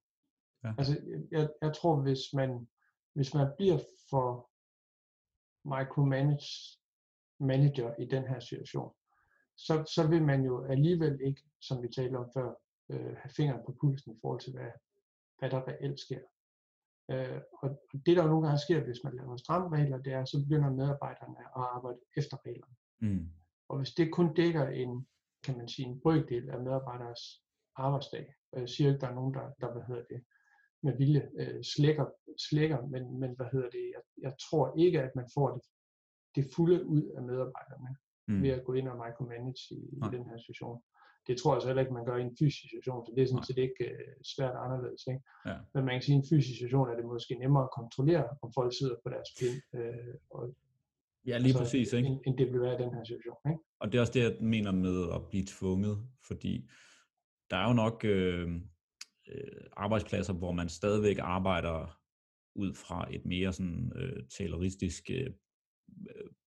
Ja. Altså, jeg, jeg tror, hvis man, hvis man bliver for micromanage manager i den her situation, så, så vil man jo alligevel ikke, som vi talte om før, øh, have fingeren på pulsen i forhold til, hvad, hvad der reelt sker. Øh, og det, der jo nogle gange sker, hvis man laver stramme regler, det er, så begynder medarbejderne at arbejde efter reglerne. Hmm. Og hvis det kun dækker en, kan man sige, en brøkdel af medarbejderes arbejdsdag, og jeg siger ikke, der er nogen, der, der hvad hedder det, med vilje øh, slækker, slækker men, men hvad hedder det, jeg, jeg tror ikke, at man får det, det fulde ud af medarbejderne, mm. ved at gå ind og micromanage i, i den her situation. Det tror jeg så heller ikke, man gør i en fysisk situation, så det er sådan set ikke uh, svært anderledes. Ikke? Ja. Men man kan sige, at i en fysisk situation er det måske nemmere at kontrollere, om folk sidder på deres pind, uh, og Ja, lige altså, præcis. Ikke? End, end det vil være i den her situation. Ikke? Og det er også det, jeg mener med at blive tvunget, fordi der er jo nok øh, øh, arbejdspladser, hvor man stadigvæk arbejder ud fra et mere sådan øh, taleristisk øh,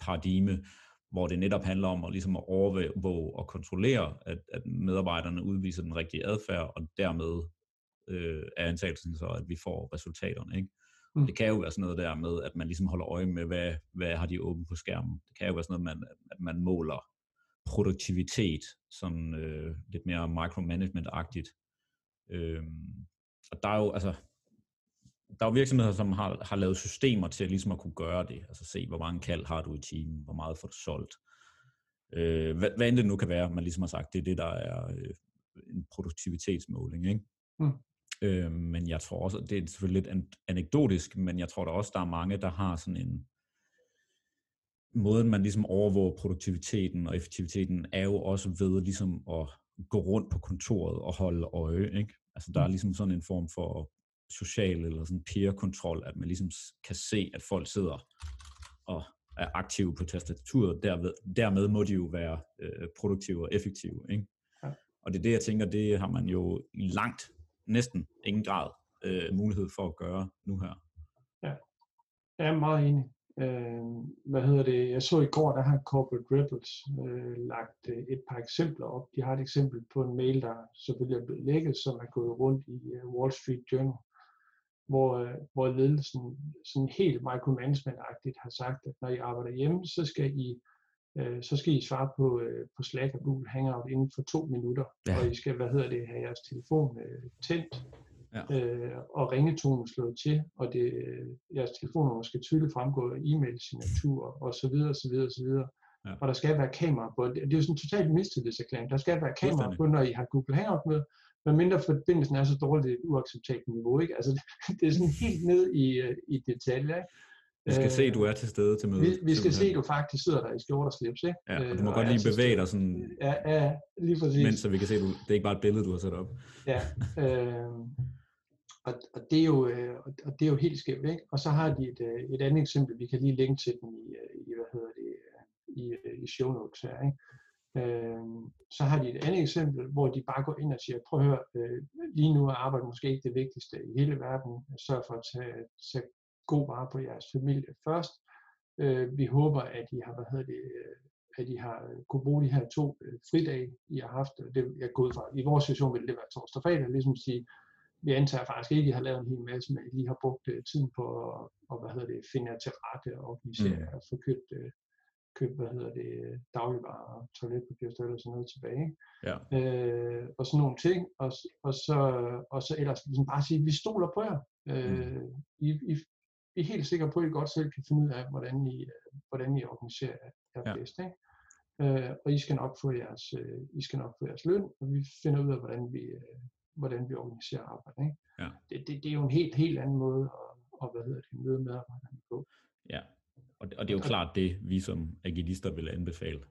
paradigme, hvor det netop handler om at, ligesom at overvåge og kontrollere, at, at medarbejderne udviser den rigtige adfærd, og dermed øh, er antagelsen så, at vi får resultaterne. Ikke? Mm. Det kan jo være sådan noget der med, at man ligesom holder øje med, hvad, hvad har de åbent på skærmen. Det kan jo være sådan noget, man, at man måler produktivitet, sådan øh, lidt mere micromanagement-agtigt. Øhm, og der er jo, altså, der er jo virksomheder, som har, har lavet systemer til ligesom at kunne gøre det. Altså se, hvor mange kald har du i timen, hvor meget får du solgt. Øh, hvad, hvad end det nu kan være, man ligesom har sagt, det er det, der er øh, en produktivitetsmåling. Ikke? Mm. Øh, men jeg tror også, det er selvfølgelig lidt anekdotisk, men jeg tror da også, der er mange, der har sådan en, måden man ligesom overvåger produktiviteten og effektiviteten, er jo også ved ligesom at gå rundt på kontoret og holde øje. Ikke? Altså der er mm. ligesom sådan en form for social eller sådan peer-kontrol, at man ligesom kan se, at folk sidder og er aktive på tastaturet, derved, dermed må de jo være øh, produktive og effektive. Ikke? Ja. Og det er det, jeg tænker, det har man jo i langt, næsten ingen grad øh, mulighed for at gøre nu her. Ja, jeg er meget enig. Øh, hvad hedder det? Jeg så i går, der har Corporate Rebels øh, lagt øh, et par eksempler op. De har et eksempel på en mail, der selvfølgelig er blevet lækket, som er gået rundt i øh, Wall Street Journal, hvor, øh, hvor ledelsen sådan helt micromanagement-agtigt har sagt, at når I arbejder hjemme, så skal I uh, så skal I svare på, uh, på Slack og Google Hangout inden for to minutter, ja. og I skal, hvad hedder det, have jeres telefon uh, tændt, ja. øh, og ringetonen slået til, og det, jeres telefonnummer skal tydeligt fremgå e-mail-signatur, og så videre, så videre, så videre. Ja. Og der skal være kamera på. Det er jo sådan en totalt mistillidserklæring. Der skal være kamera på, når I har Google Hangout med, men mindre forbindelsen er så dårligt, det er et uacceptabelt niveau. Ikke? Altså, det er sådan helt ned i, i detaljer. Ikke? Vi skal se, at du er til stede til mødet. Vi, vi skal se, at du faktisk sidder der i skjort og slips. Ikke? Ja, og du må øh, godt lige bevæge dig sådan, ja, ja, lige præcis. mens så vi kan se, at du, det er ikke bare et billede, du har sat op. Ja, øh, og, og, det er jo, øh, og det er jo helt skævt, ikke? Og så har de et, øh, et andet eksempel, vi kan lige linke til den i, øh, i hvad hedder det, i, i show notes her, ikke? Øh, så har de et andet eksempel, hvor de bare går ind og siger, prøv at høre, øh, lige nu er arbejde måske ikke det vigtigste i hele verden, sørg for at tage, tage god vare på jeres familie først. Øh, vi håber, at I har, hvad hedder det, at I har kunne bruge de her to øh, fridage, I har haft. Det er gået fra. I vores situation vil det være torsdag og fredag, ligesom at sige, vi antager faktisk ikke, at I har lavet en hel masse, men I har brugt uh, tiden på at og, hvad hedder det, finde jer til rette og organisere mm. og få købt, uh, købt, hvad hedder det, dagligvarer og toiletpapir og sådan noget tilbage. Ja. Uh, og sådan nogle ting. Og, og, så, og så ellers ligesom bare sige, vi stoler på jer. Uh, mm. I, I, I er helt sikre på, at I godt selv kan finde ud af, hvordan I, hvordan I organiserer jer ja. bedst. Ikke? Uh, og I skal nok få jeres, uh, I skal nok få jeres løn, og vi finder ud af, hvordan vi, uh, hvordan vi organiserer arbejde. Ikke? Ja. Det, det, det er jo en helt, helt anden måde at, at hvad hedder det, møde medarbejderne på. Ja, og det, og det er jo klart det, vi som agilister vil anbefale,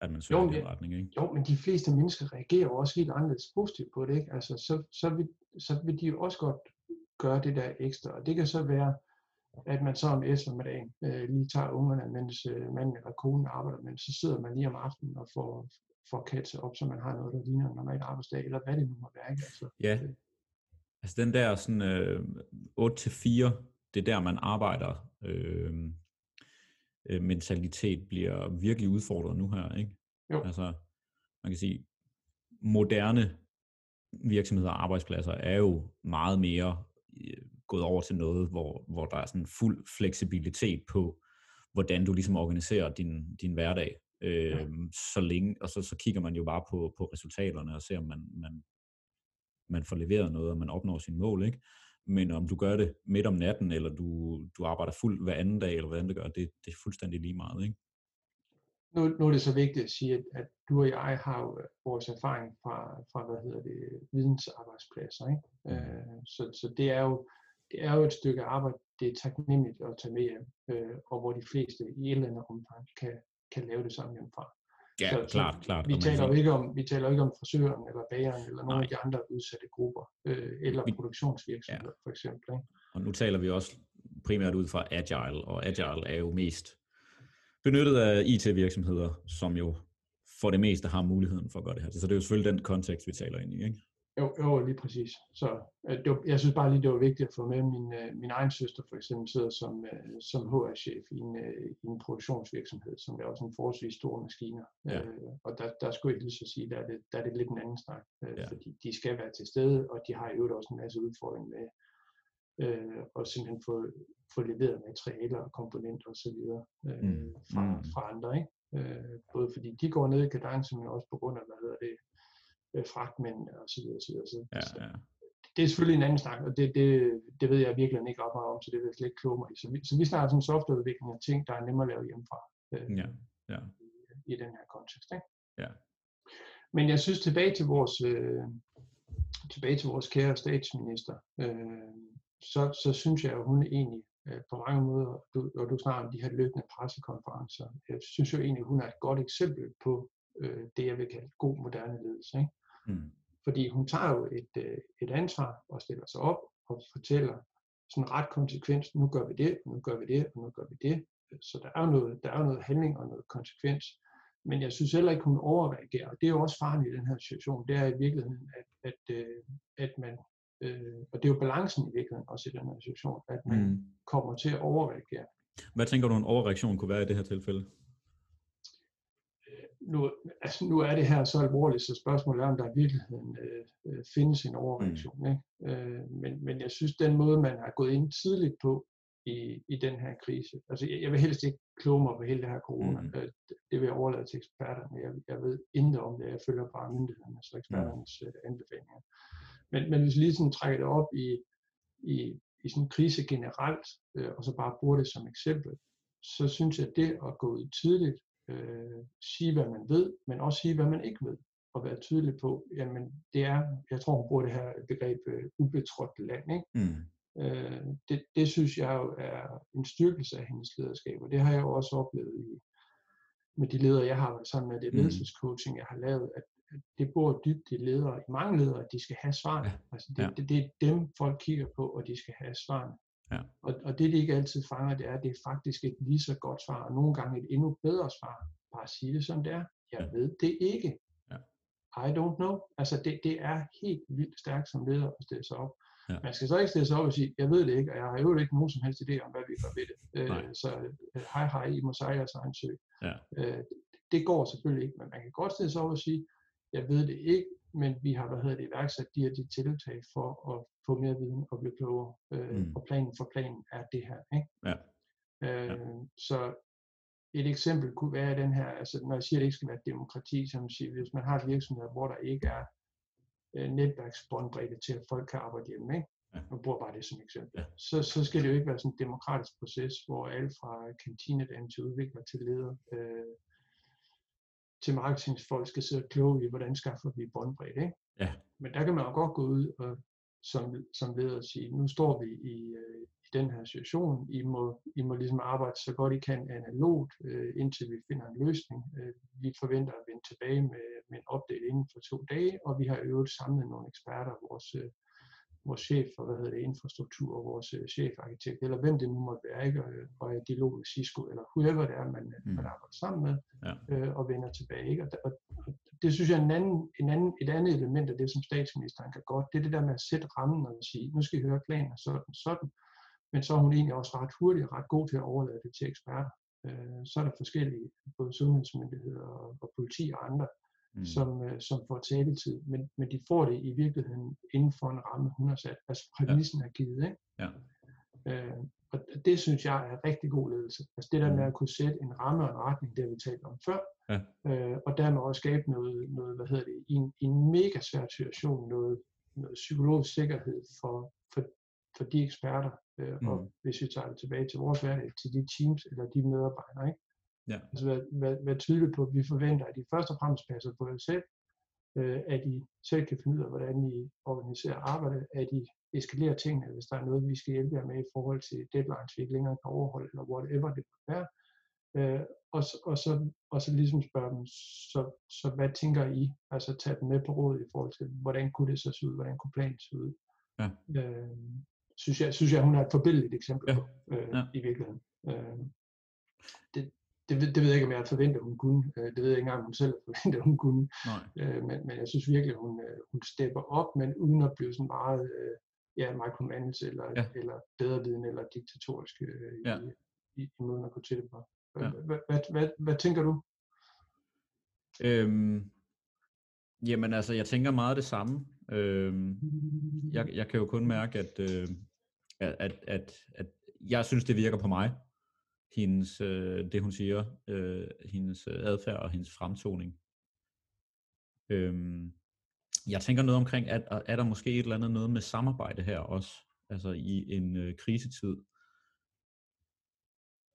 at man søger jo, i den retning. Ikke? Jo, men de fleste mennesker reagerer jo også helt anderledes positivt på det. Ikke? Altså, så, så, vil, så vil de jo også godt gøre det der ekstra, og det kan så være, at man så om eftermiddagen øh, lige tager ungerne, mens øh, manden eller konen arbejder, men så sidder man lige om aftenen og får, får catchet op, så man har noget, der ligner en normal arbejdsdag, eller hvad det nu må være. Ikke? Altså, ja, øh. altså den der sådan øh, 8-4, det er der, man arbejder, øh, øh, mentalitet bliver virkelig udfordret nu her, ikke? Jo. Altså, man kan sige, moderne virksomheder og arbejdspladser er jo meget mere gået over til noget, hvor, hvor der er sådan fuld fleksibilitet på, hvordan du ligesom organiserer din, din hverdag. Øh, ja. så længe, og så, så kigger man jo bare på, på resultaterne og ser, om man, man, man får leveret noget, og man opnår sine mål. Ikke? Men om du gør det midt om natten, eller du, du arbejder fuld hver anden dag, eller hvordan det gør, det, det er fuldstændig lige meget. Ikke? Nu, nu er det så vigtigt at sige, at, at du og jeg har jo vores erfaring fra, fra hvad hedder det, vidensarbejdspladser. Ikke? Mm. Øh, så, så det er jo det er jo et stykke arbejde, det er taknemmeligt at tage med hjem, øh, og hvor de fleste i et eller andet omfang kan, kan lave det samme hjemmefra. Ja, Så- så klart, klart. Vi taler, jo ikke om, vi taler jo ikke om frisøren eller bageren eller nogle Nej. af de andre udsatte grupper, øh, eller Vi- produktionsvirksomheder for eksempel. Ikke? Og nu taler vi også primært ud fra Agile, og Agile er jo mest benyttet af IT-virksomheder, som jo for det meste har muligheden for at gøre det her. Så det er jo selvfølgelig den kontekst, vi taler ind i. Ikke? Jo, jo, lige præcis. Så øh, det var, jeg synes bare lige, det var vigtigt at få med. Min, øh, min egen søster for eksempel sidder som, øh, som HR-chef i en, øh, i en produktionsvirksomhed, som er også en forholdsvis stor maskiner. Ja. Øh, og der, der skulle jeg lige så sige, der er, det, der er det lidt en anden snak, øh, Ja. fordi de skal være til stede, og de har jo også en masse udfordringer med øh, at simpelthen få, få leveret materialer og komponenter osv. Øh, Mm, fra, mm. fra andre. Ikke? Øh, både fordi de går ned i kadence, men også på grund af, hvad hedder det, øh, fragtmænd og så videre. Så, videre. så, Ja, ja. det er selvfølgelig en anden snak, og det, det, det ved jeg virkelig ikke ret meget om, så det vil jeg slet ikke kloge mig i. Så vi, så vi snakker sådan softwareudvikling af ting, der er nemmere at lave hjemmefra øh, ja, ja. i den her kontekst. Ikke? Ja. Men jeg synes tilbage til vores, øh, tilbage til vores kære statsminister, øh, så, så synes jeg, at hun egentlig øh, på mange måder, du, og du snakker om de her løbende pressekonferencer, jeg synes jo egentlig, at hun er et godt eksempel på øh, det, jeg vil kalde god moderne ledelse. Ikke? Mm. Fordi hun tager jo et, øh, et ansvar og stiller sig op og fortæller sådan ret konsekvent, nu gør vi det, nu gør vi det, og nu gør vi det. Så der er jo noget, der er noget handling og noget konsekvens. Men jeg synes heller ikke, hun overreagerer. Og det er jo også faren i den her situation. Det er i virkeligheden, at, at, øh, at man, øh, og det er jo balancen i virkeligheden også i den her situation, at man Mm. kommer til at overreagere. Hvad tænker du, en overreaktion kunne være i det her tilfælde? Nu, altså, nu er det her så alvorligt, så spørgsmålet er, om der i virkeligheden øh, øh, findes en overreaktion. Mm. Ikke? Øh, men, men jeg synes, den måde, man har gået ind tidligt på i, i den her krise, altså jeg, jeg vil helst ikke kloge mig på hele det her corona, Mm. mm. øh, det, vil jeg overlade til eksperterne. Jeg, jeg ved intet om det, jeg følger bare myndighedernes og eksperternes øh, anbefalinger. Men, men hvis vi lige sådan trækker det op i, i, i sådan en krise generelt, øh, og så bare bruger det som eksempel, så synes jeg, at det at gå ud tidligt, øh, sige hvad man ved, men også sige hvad man ikke ved, og være tydelig på, jamen det er, jeg tror hun bruger det her begreb øh, ubetrådt land, ikke? Mm. Øh, det, det synes jeg jo er en styrkelse af hendes lederskab, og det har jeg jo også oplevet i, med de ledere, jeg har sammen med, det Mm. ledelsescoaching, jeg har lavet, at, at det bor dybt i ledere, i mange ledere, at de skal have svarene. Ja. Altså det, Ja. det, det er dem, folk kigger på, og de skal have svarene. Ja. Og, og det, de ikke altid fanger, det er, at det er faktisk et lige så godt svar, og nogle gange et endnu bedre svar. Bare sige det som det er. Jeg Ja. ved det ikke. Ja. I don't know. Altså det, det er helt vildt stærkt som leder at stille sig op. Ja. Man skal så ikke stille sig op og sige, jeg ved det ikke, og jeg har jo ikke nogen som helst idé om, hvad vi gør ved det. Nej. Øh, så øh, hej hej, I må sejre jeres egen sø. Ja. Øh, det går selvfølgelig ikke, men man kan godt stille sig op og sige, jeg ved det ikke, men vi har hvad hedder det, iværksat de her de tiltag for at få mere viden og blive klogere. Øh, Mm. Og planen for planen er det her. Ikke? Ja. Øh, Så et eksempel kunne være den her, altså når jeg siger, at det ikke skal være demokrati, som siger, hvis man har et virksomhed, hvor der ikke er øh, netværksbåndbredde til, at folk kan arbejde hjemme, ikke? Ja. Nu bruger bare det som eksempel. Ja. Så, så skal det jo ikke være sådan en demokratisk proces, hvor alle fra kantinedame til udvikler til leder, øh, til marketingsfolk skal sidde og kloge i, hvordan skaffer vi båndbredde. Ikke? Ja. Men der kan man jo godt gå ud og som, som leder og sige, nu står vi i, øh, i den her situation, I må, I må ligesom arbejde så godt I kan analogt, øh, indtil vi finder en løsning. Øh, vi forventer at vende tilbage med, med en update inden for to dage, og vi har øvrigt samlet nogle eksperter, vores, øh, vores chef for hvad hedder det, infrastruktur, og vores øh, chefarkitekt, eller hvem det nu måtte være, ikke? og, og er i dialog med Cisco, eller whoever det er, man, Mm. man arbejder sammen med, Ja. øh, og vender tilbage. Ikke? Og, og, og det synes jeg er en anden, en anden, et andet element af det, som statsministeren kan godt, det er det der med at sætte rammen og sige, nu skal I høre planen sådan, sådan, men så er hun egentlig også ret hurtig og ret god til at overlade det til eksperter. Øh, så er der forskellige, både sundhedsmyndigheder og, og politi og andre, Mm. som, øh, som får taletid, men, men de får det i virkeligheden inden for en ramme, hun har sat. Altså præmissen er givet. Ikke? Ja. Øh, og det synes jeg er rigtig god ledelse. Altså det der med Mm. at kunne sætte en ramme og en retning, det har vi talt om før, Ja. øh, og dermed også skabe noget, noget hvad hedder det, i en, i en mega svær situation, noget, noget psykologisk sikkerhed for, for, for de eksperter, øh, mm. og hvis vi tager det tilbage til vores hverdag, til de teams eller de medarbejdere, ikke? Ja. Altså være, være, være tydelig på, at vi forventer, at de først og fremmest passer på jer selv, øh, at I selv kan finde ud af, hvordan I organiserer arbejdet, at I eskalerer tingene, hvis der er noget, vi skal hjælpe jer med i forhold til deadlines, vi ikke længere kan overholde, eller whatever det kan være. Øh, og, så- og, så, og så ligesom spørge dem, så, så hvad tænker I? Altså tage dem med på råd i forhold til, hvordan kunne det så se ud, hvordan kunne planen se ud? Ja. Øh, synes, jeg, synes jeg, hun er et forbilleligt eksempel Ja. på, øh, Ja. i virkeligheden. Øh, det, det, ved, det ved jeg ikke, om jeg havde forventet, hun kunne. Øh, det ved jeg ikke engang, om hun selv havde forventet, hun kunne. Nej. Øh, men, men jeg synes virkelig, hun, øh, hun stepper op, men uden at blive sådan meget øh, ja, micromanage eller, Ja. eller bedre viden eller diktatorisk øh, Ja. i, i, i måden at gå til det på. Hvad, tænker du? Øhm, jamen altså, jeg tænker meget det samme. Øhm, jeg, jeg kan jo kun mærke, at, øh, at, at, at, at jeg synes, det virker på mig. Hendes, øh, det hun siger, øh, hendes øh, adfærd og hendes fremtoning. Øhm, jeg tænker noget omkring, at er, er der måske et eller andet noget med samarbejde her også? Altså i en øh, krisetid,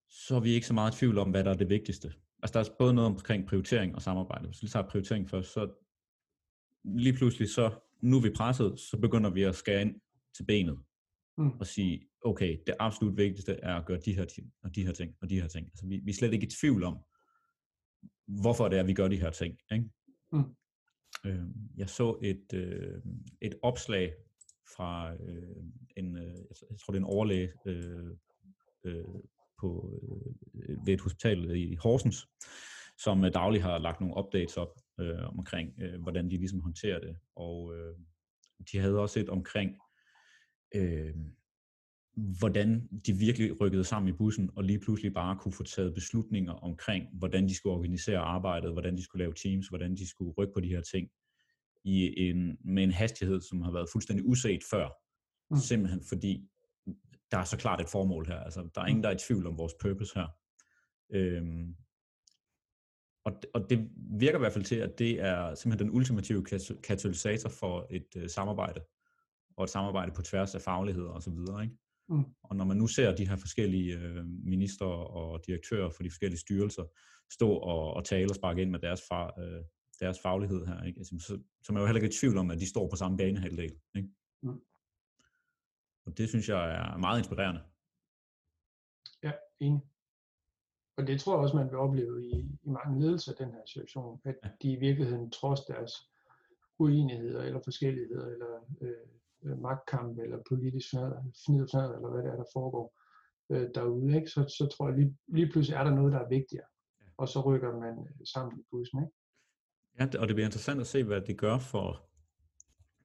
så er vi ikke så meget i tvivl om, hvad der er det vigtigste. Altså der er både noget omkring prioritering og samarbejde. Hvis vi tager prioritering først, så lige pludselig så, nu er vi presset, så begynder vi at skære ind til benet Mm. og sige, okay, det absolut vigtigste er at gøre de her ting, og de her ting, og de her ting. Altså vi, vi er slet ikke i tvivl om, hvorfor det er, vi gør de her ting. Ikke? Mm. Øh, jeg så et, øh, et opslag fra øh, en, øh, jeg tror det er en overlæge øh, øh, på, øh, ved et hospital i Horsens, som øh, dagligt har lagt nogle updates op øh, omkring, øh, hvordan de ligesom håndterer det. Og øh, de havde også et omkring, øh, hvordan de virkelig rykkede sammen i bussen, og lige pludselig bare kunne få taget beslutninger omkring, hvordan de skulle organisere arbejdet, hvordan de skulle lave teams, hvordan de skulle rykke på de her ting, i en, med en hastighed, som har været fuldstændig uset før. Mm. Mm. Simpelthen fordi, der er så klart et formål her. Altså, der er ingen, der er i tvivl om vores purpose her. Øhm, og, det, og det virker i hvert fald til, at det er simpelthen den ultimative kat- katalysator for et øh, samarbejde, og et samarbejde på tværs af fagligheder og så videre. Ikke? Mm. Og når man nu ser de her forskellige øh, minister og direktører for de forskellige styrelser stå og, og tale og sparke ind med deres, far, øh, deres faglighed her, ikke? Altså, så, så er man jo heller ikke i tvivl om, at de står på samme banehalvdel. Ikke? Mm. Og det synes jeg er meget inspirerende. Ja, enig. Og det tror jeg også, man vil opleve i, i mange ledelser af den her situation, at Ja. de i virkeligheden trods deres uenigheder eller forskelligheder eller øh, øh, magtkamp eller politisk fnid fnad eller hvad det er, der foregår øh, derude, ikke? Så, så tror jeg lige, lige pludselig er der noget, der er vigtigere. Ja. Og så rykker man øh, sammen i bussen. Ikke? Ja, og det bliver interessant at se, hvad det gør for,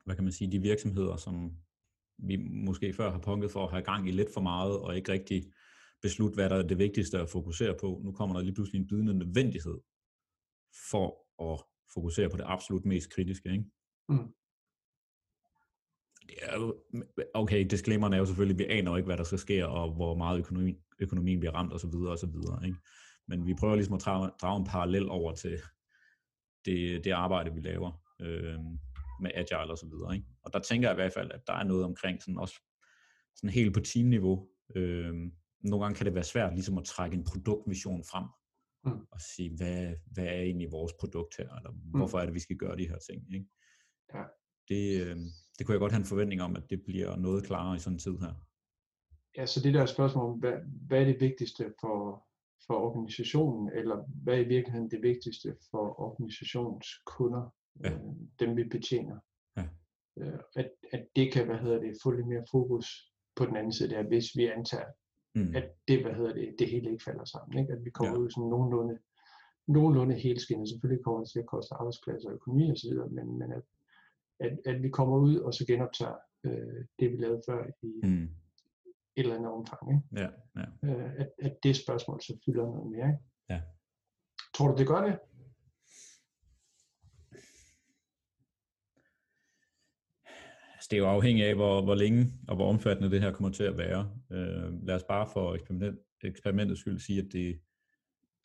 hvad kan man sige, de virksomheder, som vi måske før har punket for at have gang i lidt for meget, og ikke rigtig beslutte, hvad der er det vigtigste at fokusere på. Nu kommer der lige pludselig en bydende nødvendighed for at fokusere på det absolut mest kritiske. Ikke? Mm. Okay, disclaimeren er jo selvfølgelig, at vi aner jo ikke, hvad der skal ske, og hvor meget økonomi, økonomien bliver ramt osv. osv. Ikke? Men vi prøver ligesom at drage, drage en parallel over til det, det arbejde, vi laver øh, med agile og så videre. Ikke? Og der tænker jeg i hvert fald, at der er noget omkring sådan også sådan helt på teamniveau. Øh, nogle gange kan det være svært ligesom at trække en produktvision frem Mm. og sige, hvad, hvad er egentlig vores produkt her, eller hvorfor er det, vi skal gøre de her ting. Ikke? Ja. Det, øh, det kunne jeg godt have en forventning om, at det bliver noget klarere i sådan en tid her. Ja, så det der spørgsmål om, hvad, hvad er det vigtigste for, for organisationen, eller hvad er i virkeligheden det vigtigste for organisationens kunder, Ja. øh, dem vi betjener. Ja. Øh, at, at det kan, hvad hedder det, få lidt mere fokus på den anden side der, hvis vi antager, Mm. at det, hvad hedder det, det hele ikke falder sammen. Ikke? At vi kommer Ja. ud sådan nogenlunde, nogenlunde helskinnet. Selvfølgelig kommer det til at koste arbejdspladser og økonomi osv., men, men at, at, at vi kommer ud og så genoptager øh, det, vi lavede før i Mm. et eller andet omfang. Ikke? Ja, ja. øh, at, at det spørgsmål så fylder noget mere. Ikke? Ja. Tror du, det gør det? Altså, det er jo afhængigt af, hvor, hvor længe og hvor omfattende det her kommer til at være. Øh, lad os bare for eksperiment, eksperimentets skyld sige, at det,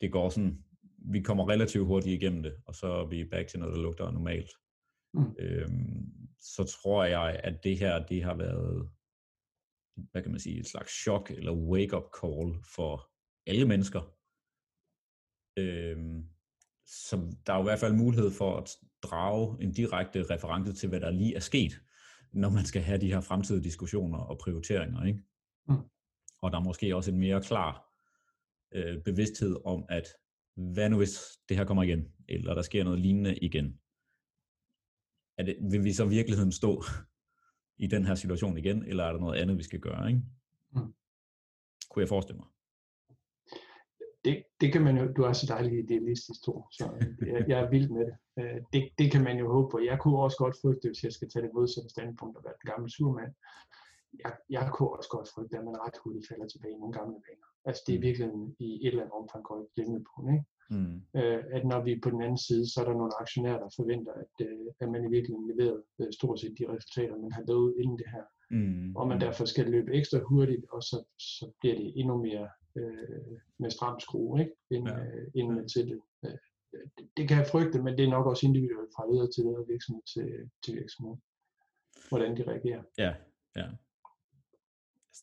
det går sådan, vi kommer relativt hurtigt igennem det, og så er vi back til noget, der lugter normalt. Mm. Øh, så tror jeg, at det her, det har været, hvad kan man sige, et slags chok eller wake-up call for alle mennesker. Øh, så der er jo i hvert fald mulighed for at drage en direkte reference til, hvad der lige er sket, når man skal have de her fremtidige diskussioner og prioriteringer. Ikke? Mm. Og der er måske også en mere klar øh, bevidsthed om, at hvad nu hvis det her kommer igen, eller der sker noget lignende igen? Er det, vil vi så i virkeligheden stå i den her situation igen, eller er der noget andet, vi skal gøre? Ikke? Mm. Kunne jeg forestille mig. Det, det kan man jo, du er så dejlig idealistisk, Tor, så jeg, jeg er vild med det. Øh, det. Det kan man jo håbe på. Jeg kunne også godt frygte, hvis jeg skal tage det modsatte standpunkt og være den gamle surmand. Jeg, jeg kunne også godt frygte, at man ret hurtigt falder tilbage i nogle gamle vaner. Altså det er mm. virkelig i et eller andet omfang går gældende på, ikke? Mm. Øh, at når vi på den anden side, så er der nogle aktionærer, der forventer, at, øh, at man i virkeligheden leverer øh, stort set de resultater, man har lovet inden det her. Mm. Og man derfor skal løbe ekstra hurtigt, og så, så bliver det endnu mere øh, med stram skrue, ikke? End, ja. øh, end ja. til det. Øh, det. Det kan jeg frygte, men det er nok også individuelt fra leder til leder virksomhed til, til virksomhed, hvordan de reagerer. Ja, ja.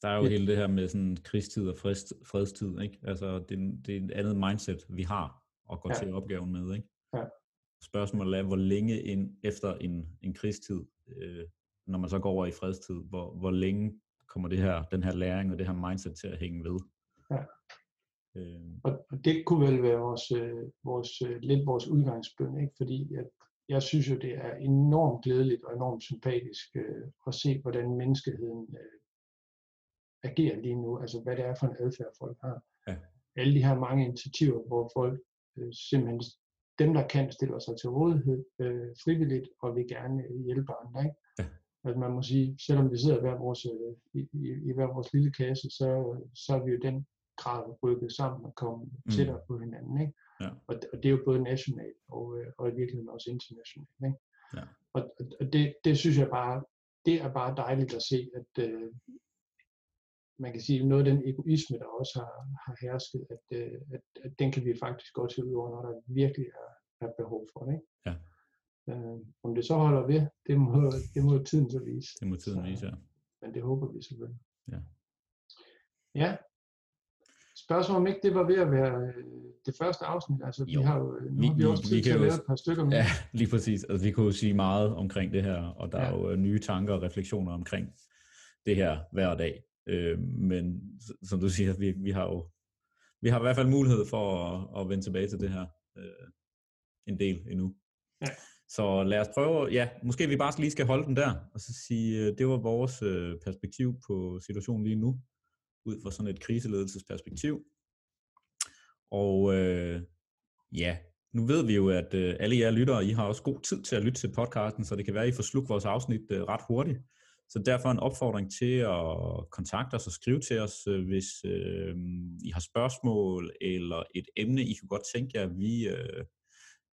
Der er jo ja. hele det her med sådan krigstid og frist, fredstid, ikke? Altså, det, det er et andet mindset, vi har at gå ja. til opgaven med, ikke? Ja. Spørgsmålet er, hvor længe ind efter en, en krigstid, øh, når man så går over i fredstid, hvor, hvor længe kommer det her, den her læring og det her mindset til at hænge ved? Ja. Øh. Og, og det kunne vel være vores, øh, vores, øh, lidt vores udgangsbøn, ikke? fordi at jeg synes jo, det er enormt glædeligt og enormt sympatisk øh, at se, hvordan menneskeheden øh, agerer lige nu, altså hvad det er for en adfærd, folk har. Ja. Alle de her mange initiativer, hvor folk øh, simpelthen, dem der kan, stiller sig til rådighed øh, frivilligt og vil gerne hjælpe andre. Ikke? Ja. Altså man må sige, selvom vi sidder hver vores, øh, i, i, i hver vores lille kasse, så, så er vi jo den grad rykket sammen og komme mm. tættere på hinanden. Ikke? Ja. Og, og det er jo både nationalt og, øh, og i virkeligheden også internationalt. Ikke? Ja. Og, og det, det synes jeg bare, det er bare dejligt at se, at, øh, man kan sige, noget af den egoisme, der også har, har hersket, at, øh, at, at den kan vi faktisk godt se ud over, når der virkelig er, er behov for det. Ikke? Ja. Øh, om det så holder ved, det må, det må tiden så vise. Det må tiden så, vise, ja. Men det håber vi selvfølgelig. Ja. Ja. Spørgsmålet om ikke det var ved at være øh, det første afsnit. Altså, jo. vi har jo, nu vi, har vi også tid vi til at lave et par stykker med. Ja, lige præcis. Altså, vi kunne jo sige meget omkring det her, og der ja. er jo øh, nye tanker og refleksioner omkring det her hver dag. Øh, men som du siger, vi, vi har jo vi har i hvert fald mulighed for at, at vende tilbage til det her øh, en del endnu. Ja. Så lad os prøve, ja, måske vi bare lige skal holde den der, og så sige, øh, det var vores øh, perspektiv på situationen lige nu, ud fra sådan et kriseledelsesperspektiv. Og øh, ja, nu ved vi jo, at øh, alle jer lyttere, I har også god tid til at lytte til podcasten, så det kan være, at I får sluk vores afsnit øh, ret hurtigt. Så derfor en opfordring til at kontakte os og skrive til os, øh, hvis øh, I har spørgsmål eller et emne, I kunne godt tænke jer, at vi, øh,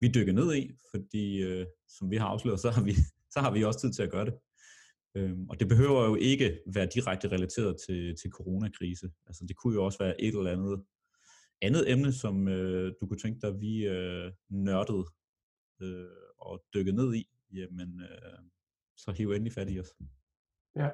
vi dykker ned i, fordi øh, som vi har afsløret, så har vi, så har vi også tid til at gøre det. Øhm, og det behøver jo ikke være direkte relateret til, til coronakrise. Altså det kunne jo også være et eller andet andet emne, som øh, du kunne tænke dig, at vi øh, nørdede øh, og dykkede ned i. Jamen, øh, så hiv endelig fat i os. Ja,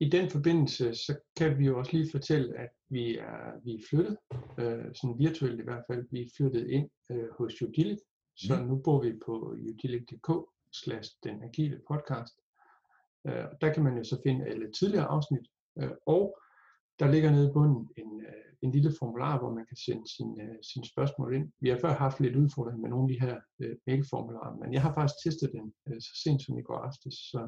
i den forbindelse, så kan vi jo også lige fortælle, at vi er, vi er flyttet, øh, sådan virtuelt i hvert fald, vi er flyttet ind øh, hos Udilic, så mm. nu bor vi på udilic.dk slash den agile podcast. Øh, der kan man jo så finde alle tidligere afsnit, øh, og der ligger nede i bunden en, øh, en lille formular, hvor man kan sende sine, øh, sine spørgsmål ind. Vi har før haft lidt udfordring med nogle af de her øh, mailformularer, men jeg har faktisk testet den øh, så sent som i går aftes, så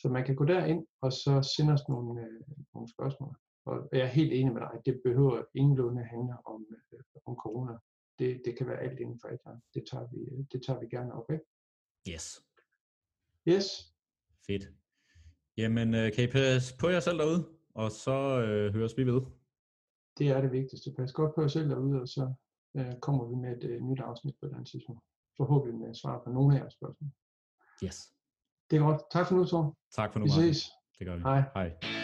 så man kan gå derind og så sende os nogle, øh, nogle spørgsmål. Og jeg er helt enig med dig, det behøver ingenlunde handle om, øh, om corona. Det, det kan være alt inden for et Det tager vi, det tager vi gerne op, ikke? Yes. Yes. Fedt. Jamen, øh, kan I passe på jer selv derude, og så øh, høres vi ved. Det er det vigtigste. Pas godt på jer selv derude, og så øh, kommer vi med et øh, nyt afsnit på den tidspunkt. Forhåbentlig med svar på nogle af jeres spørgsmål. Yes. Det er godt. Tak for nu, Thor. Tak for nu, Vi Martin. ses. Det gør vi. Hej. Hej.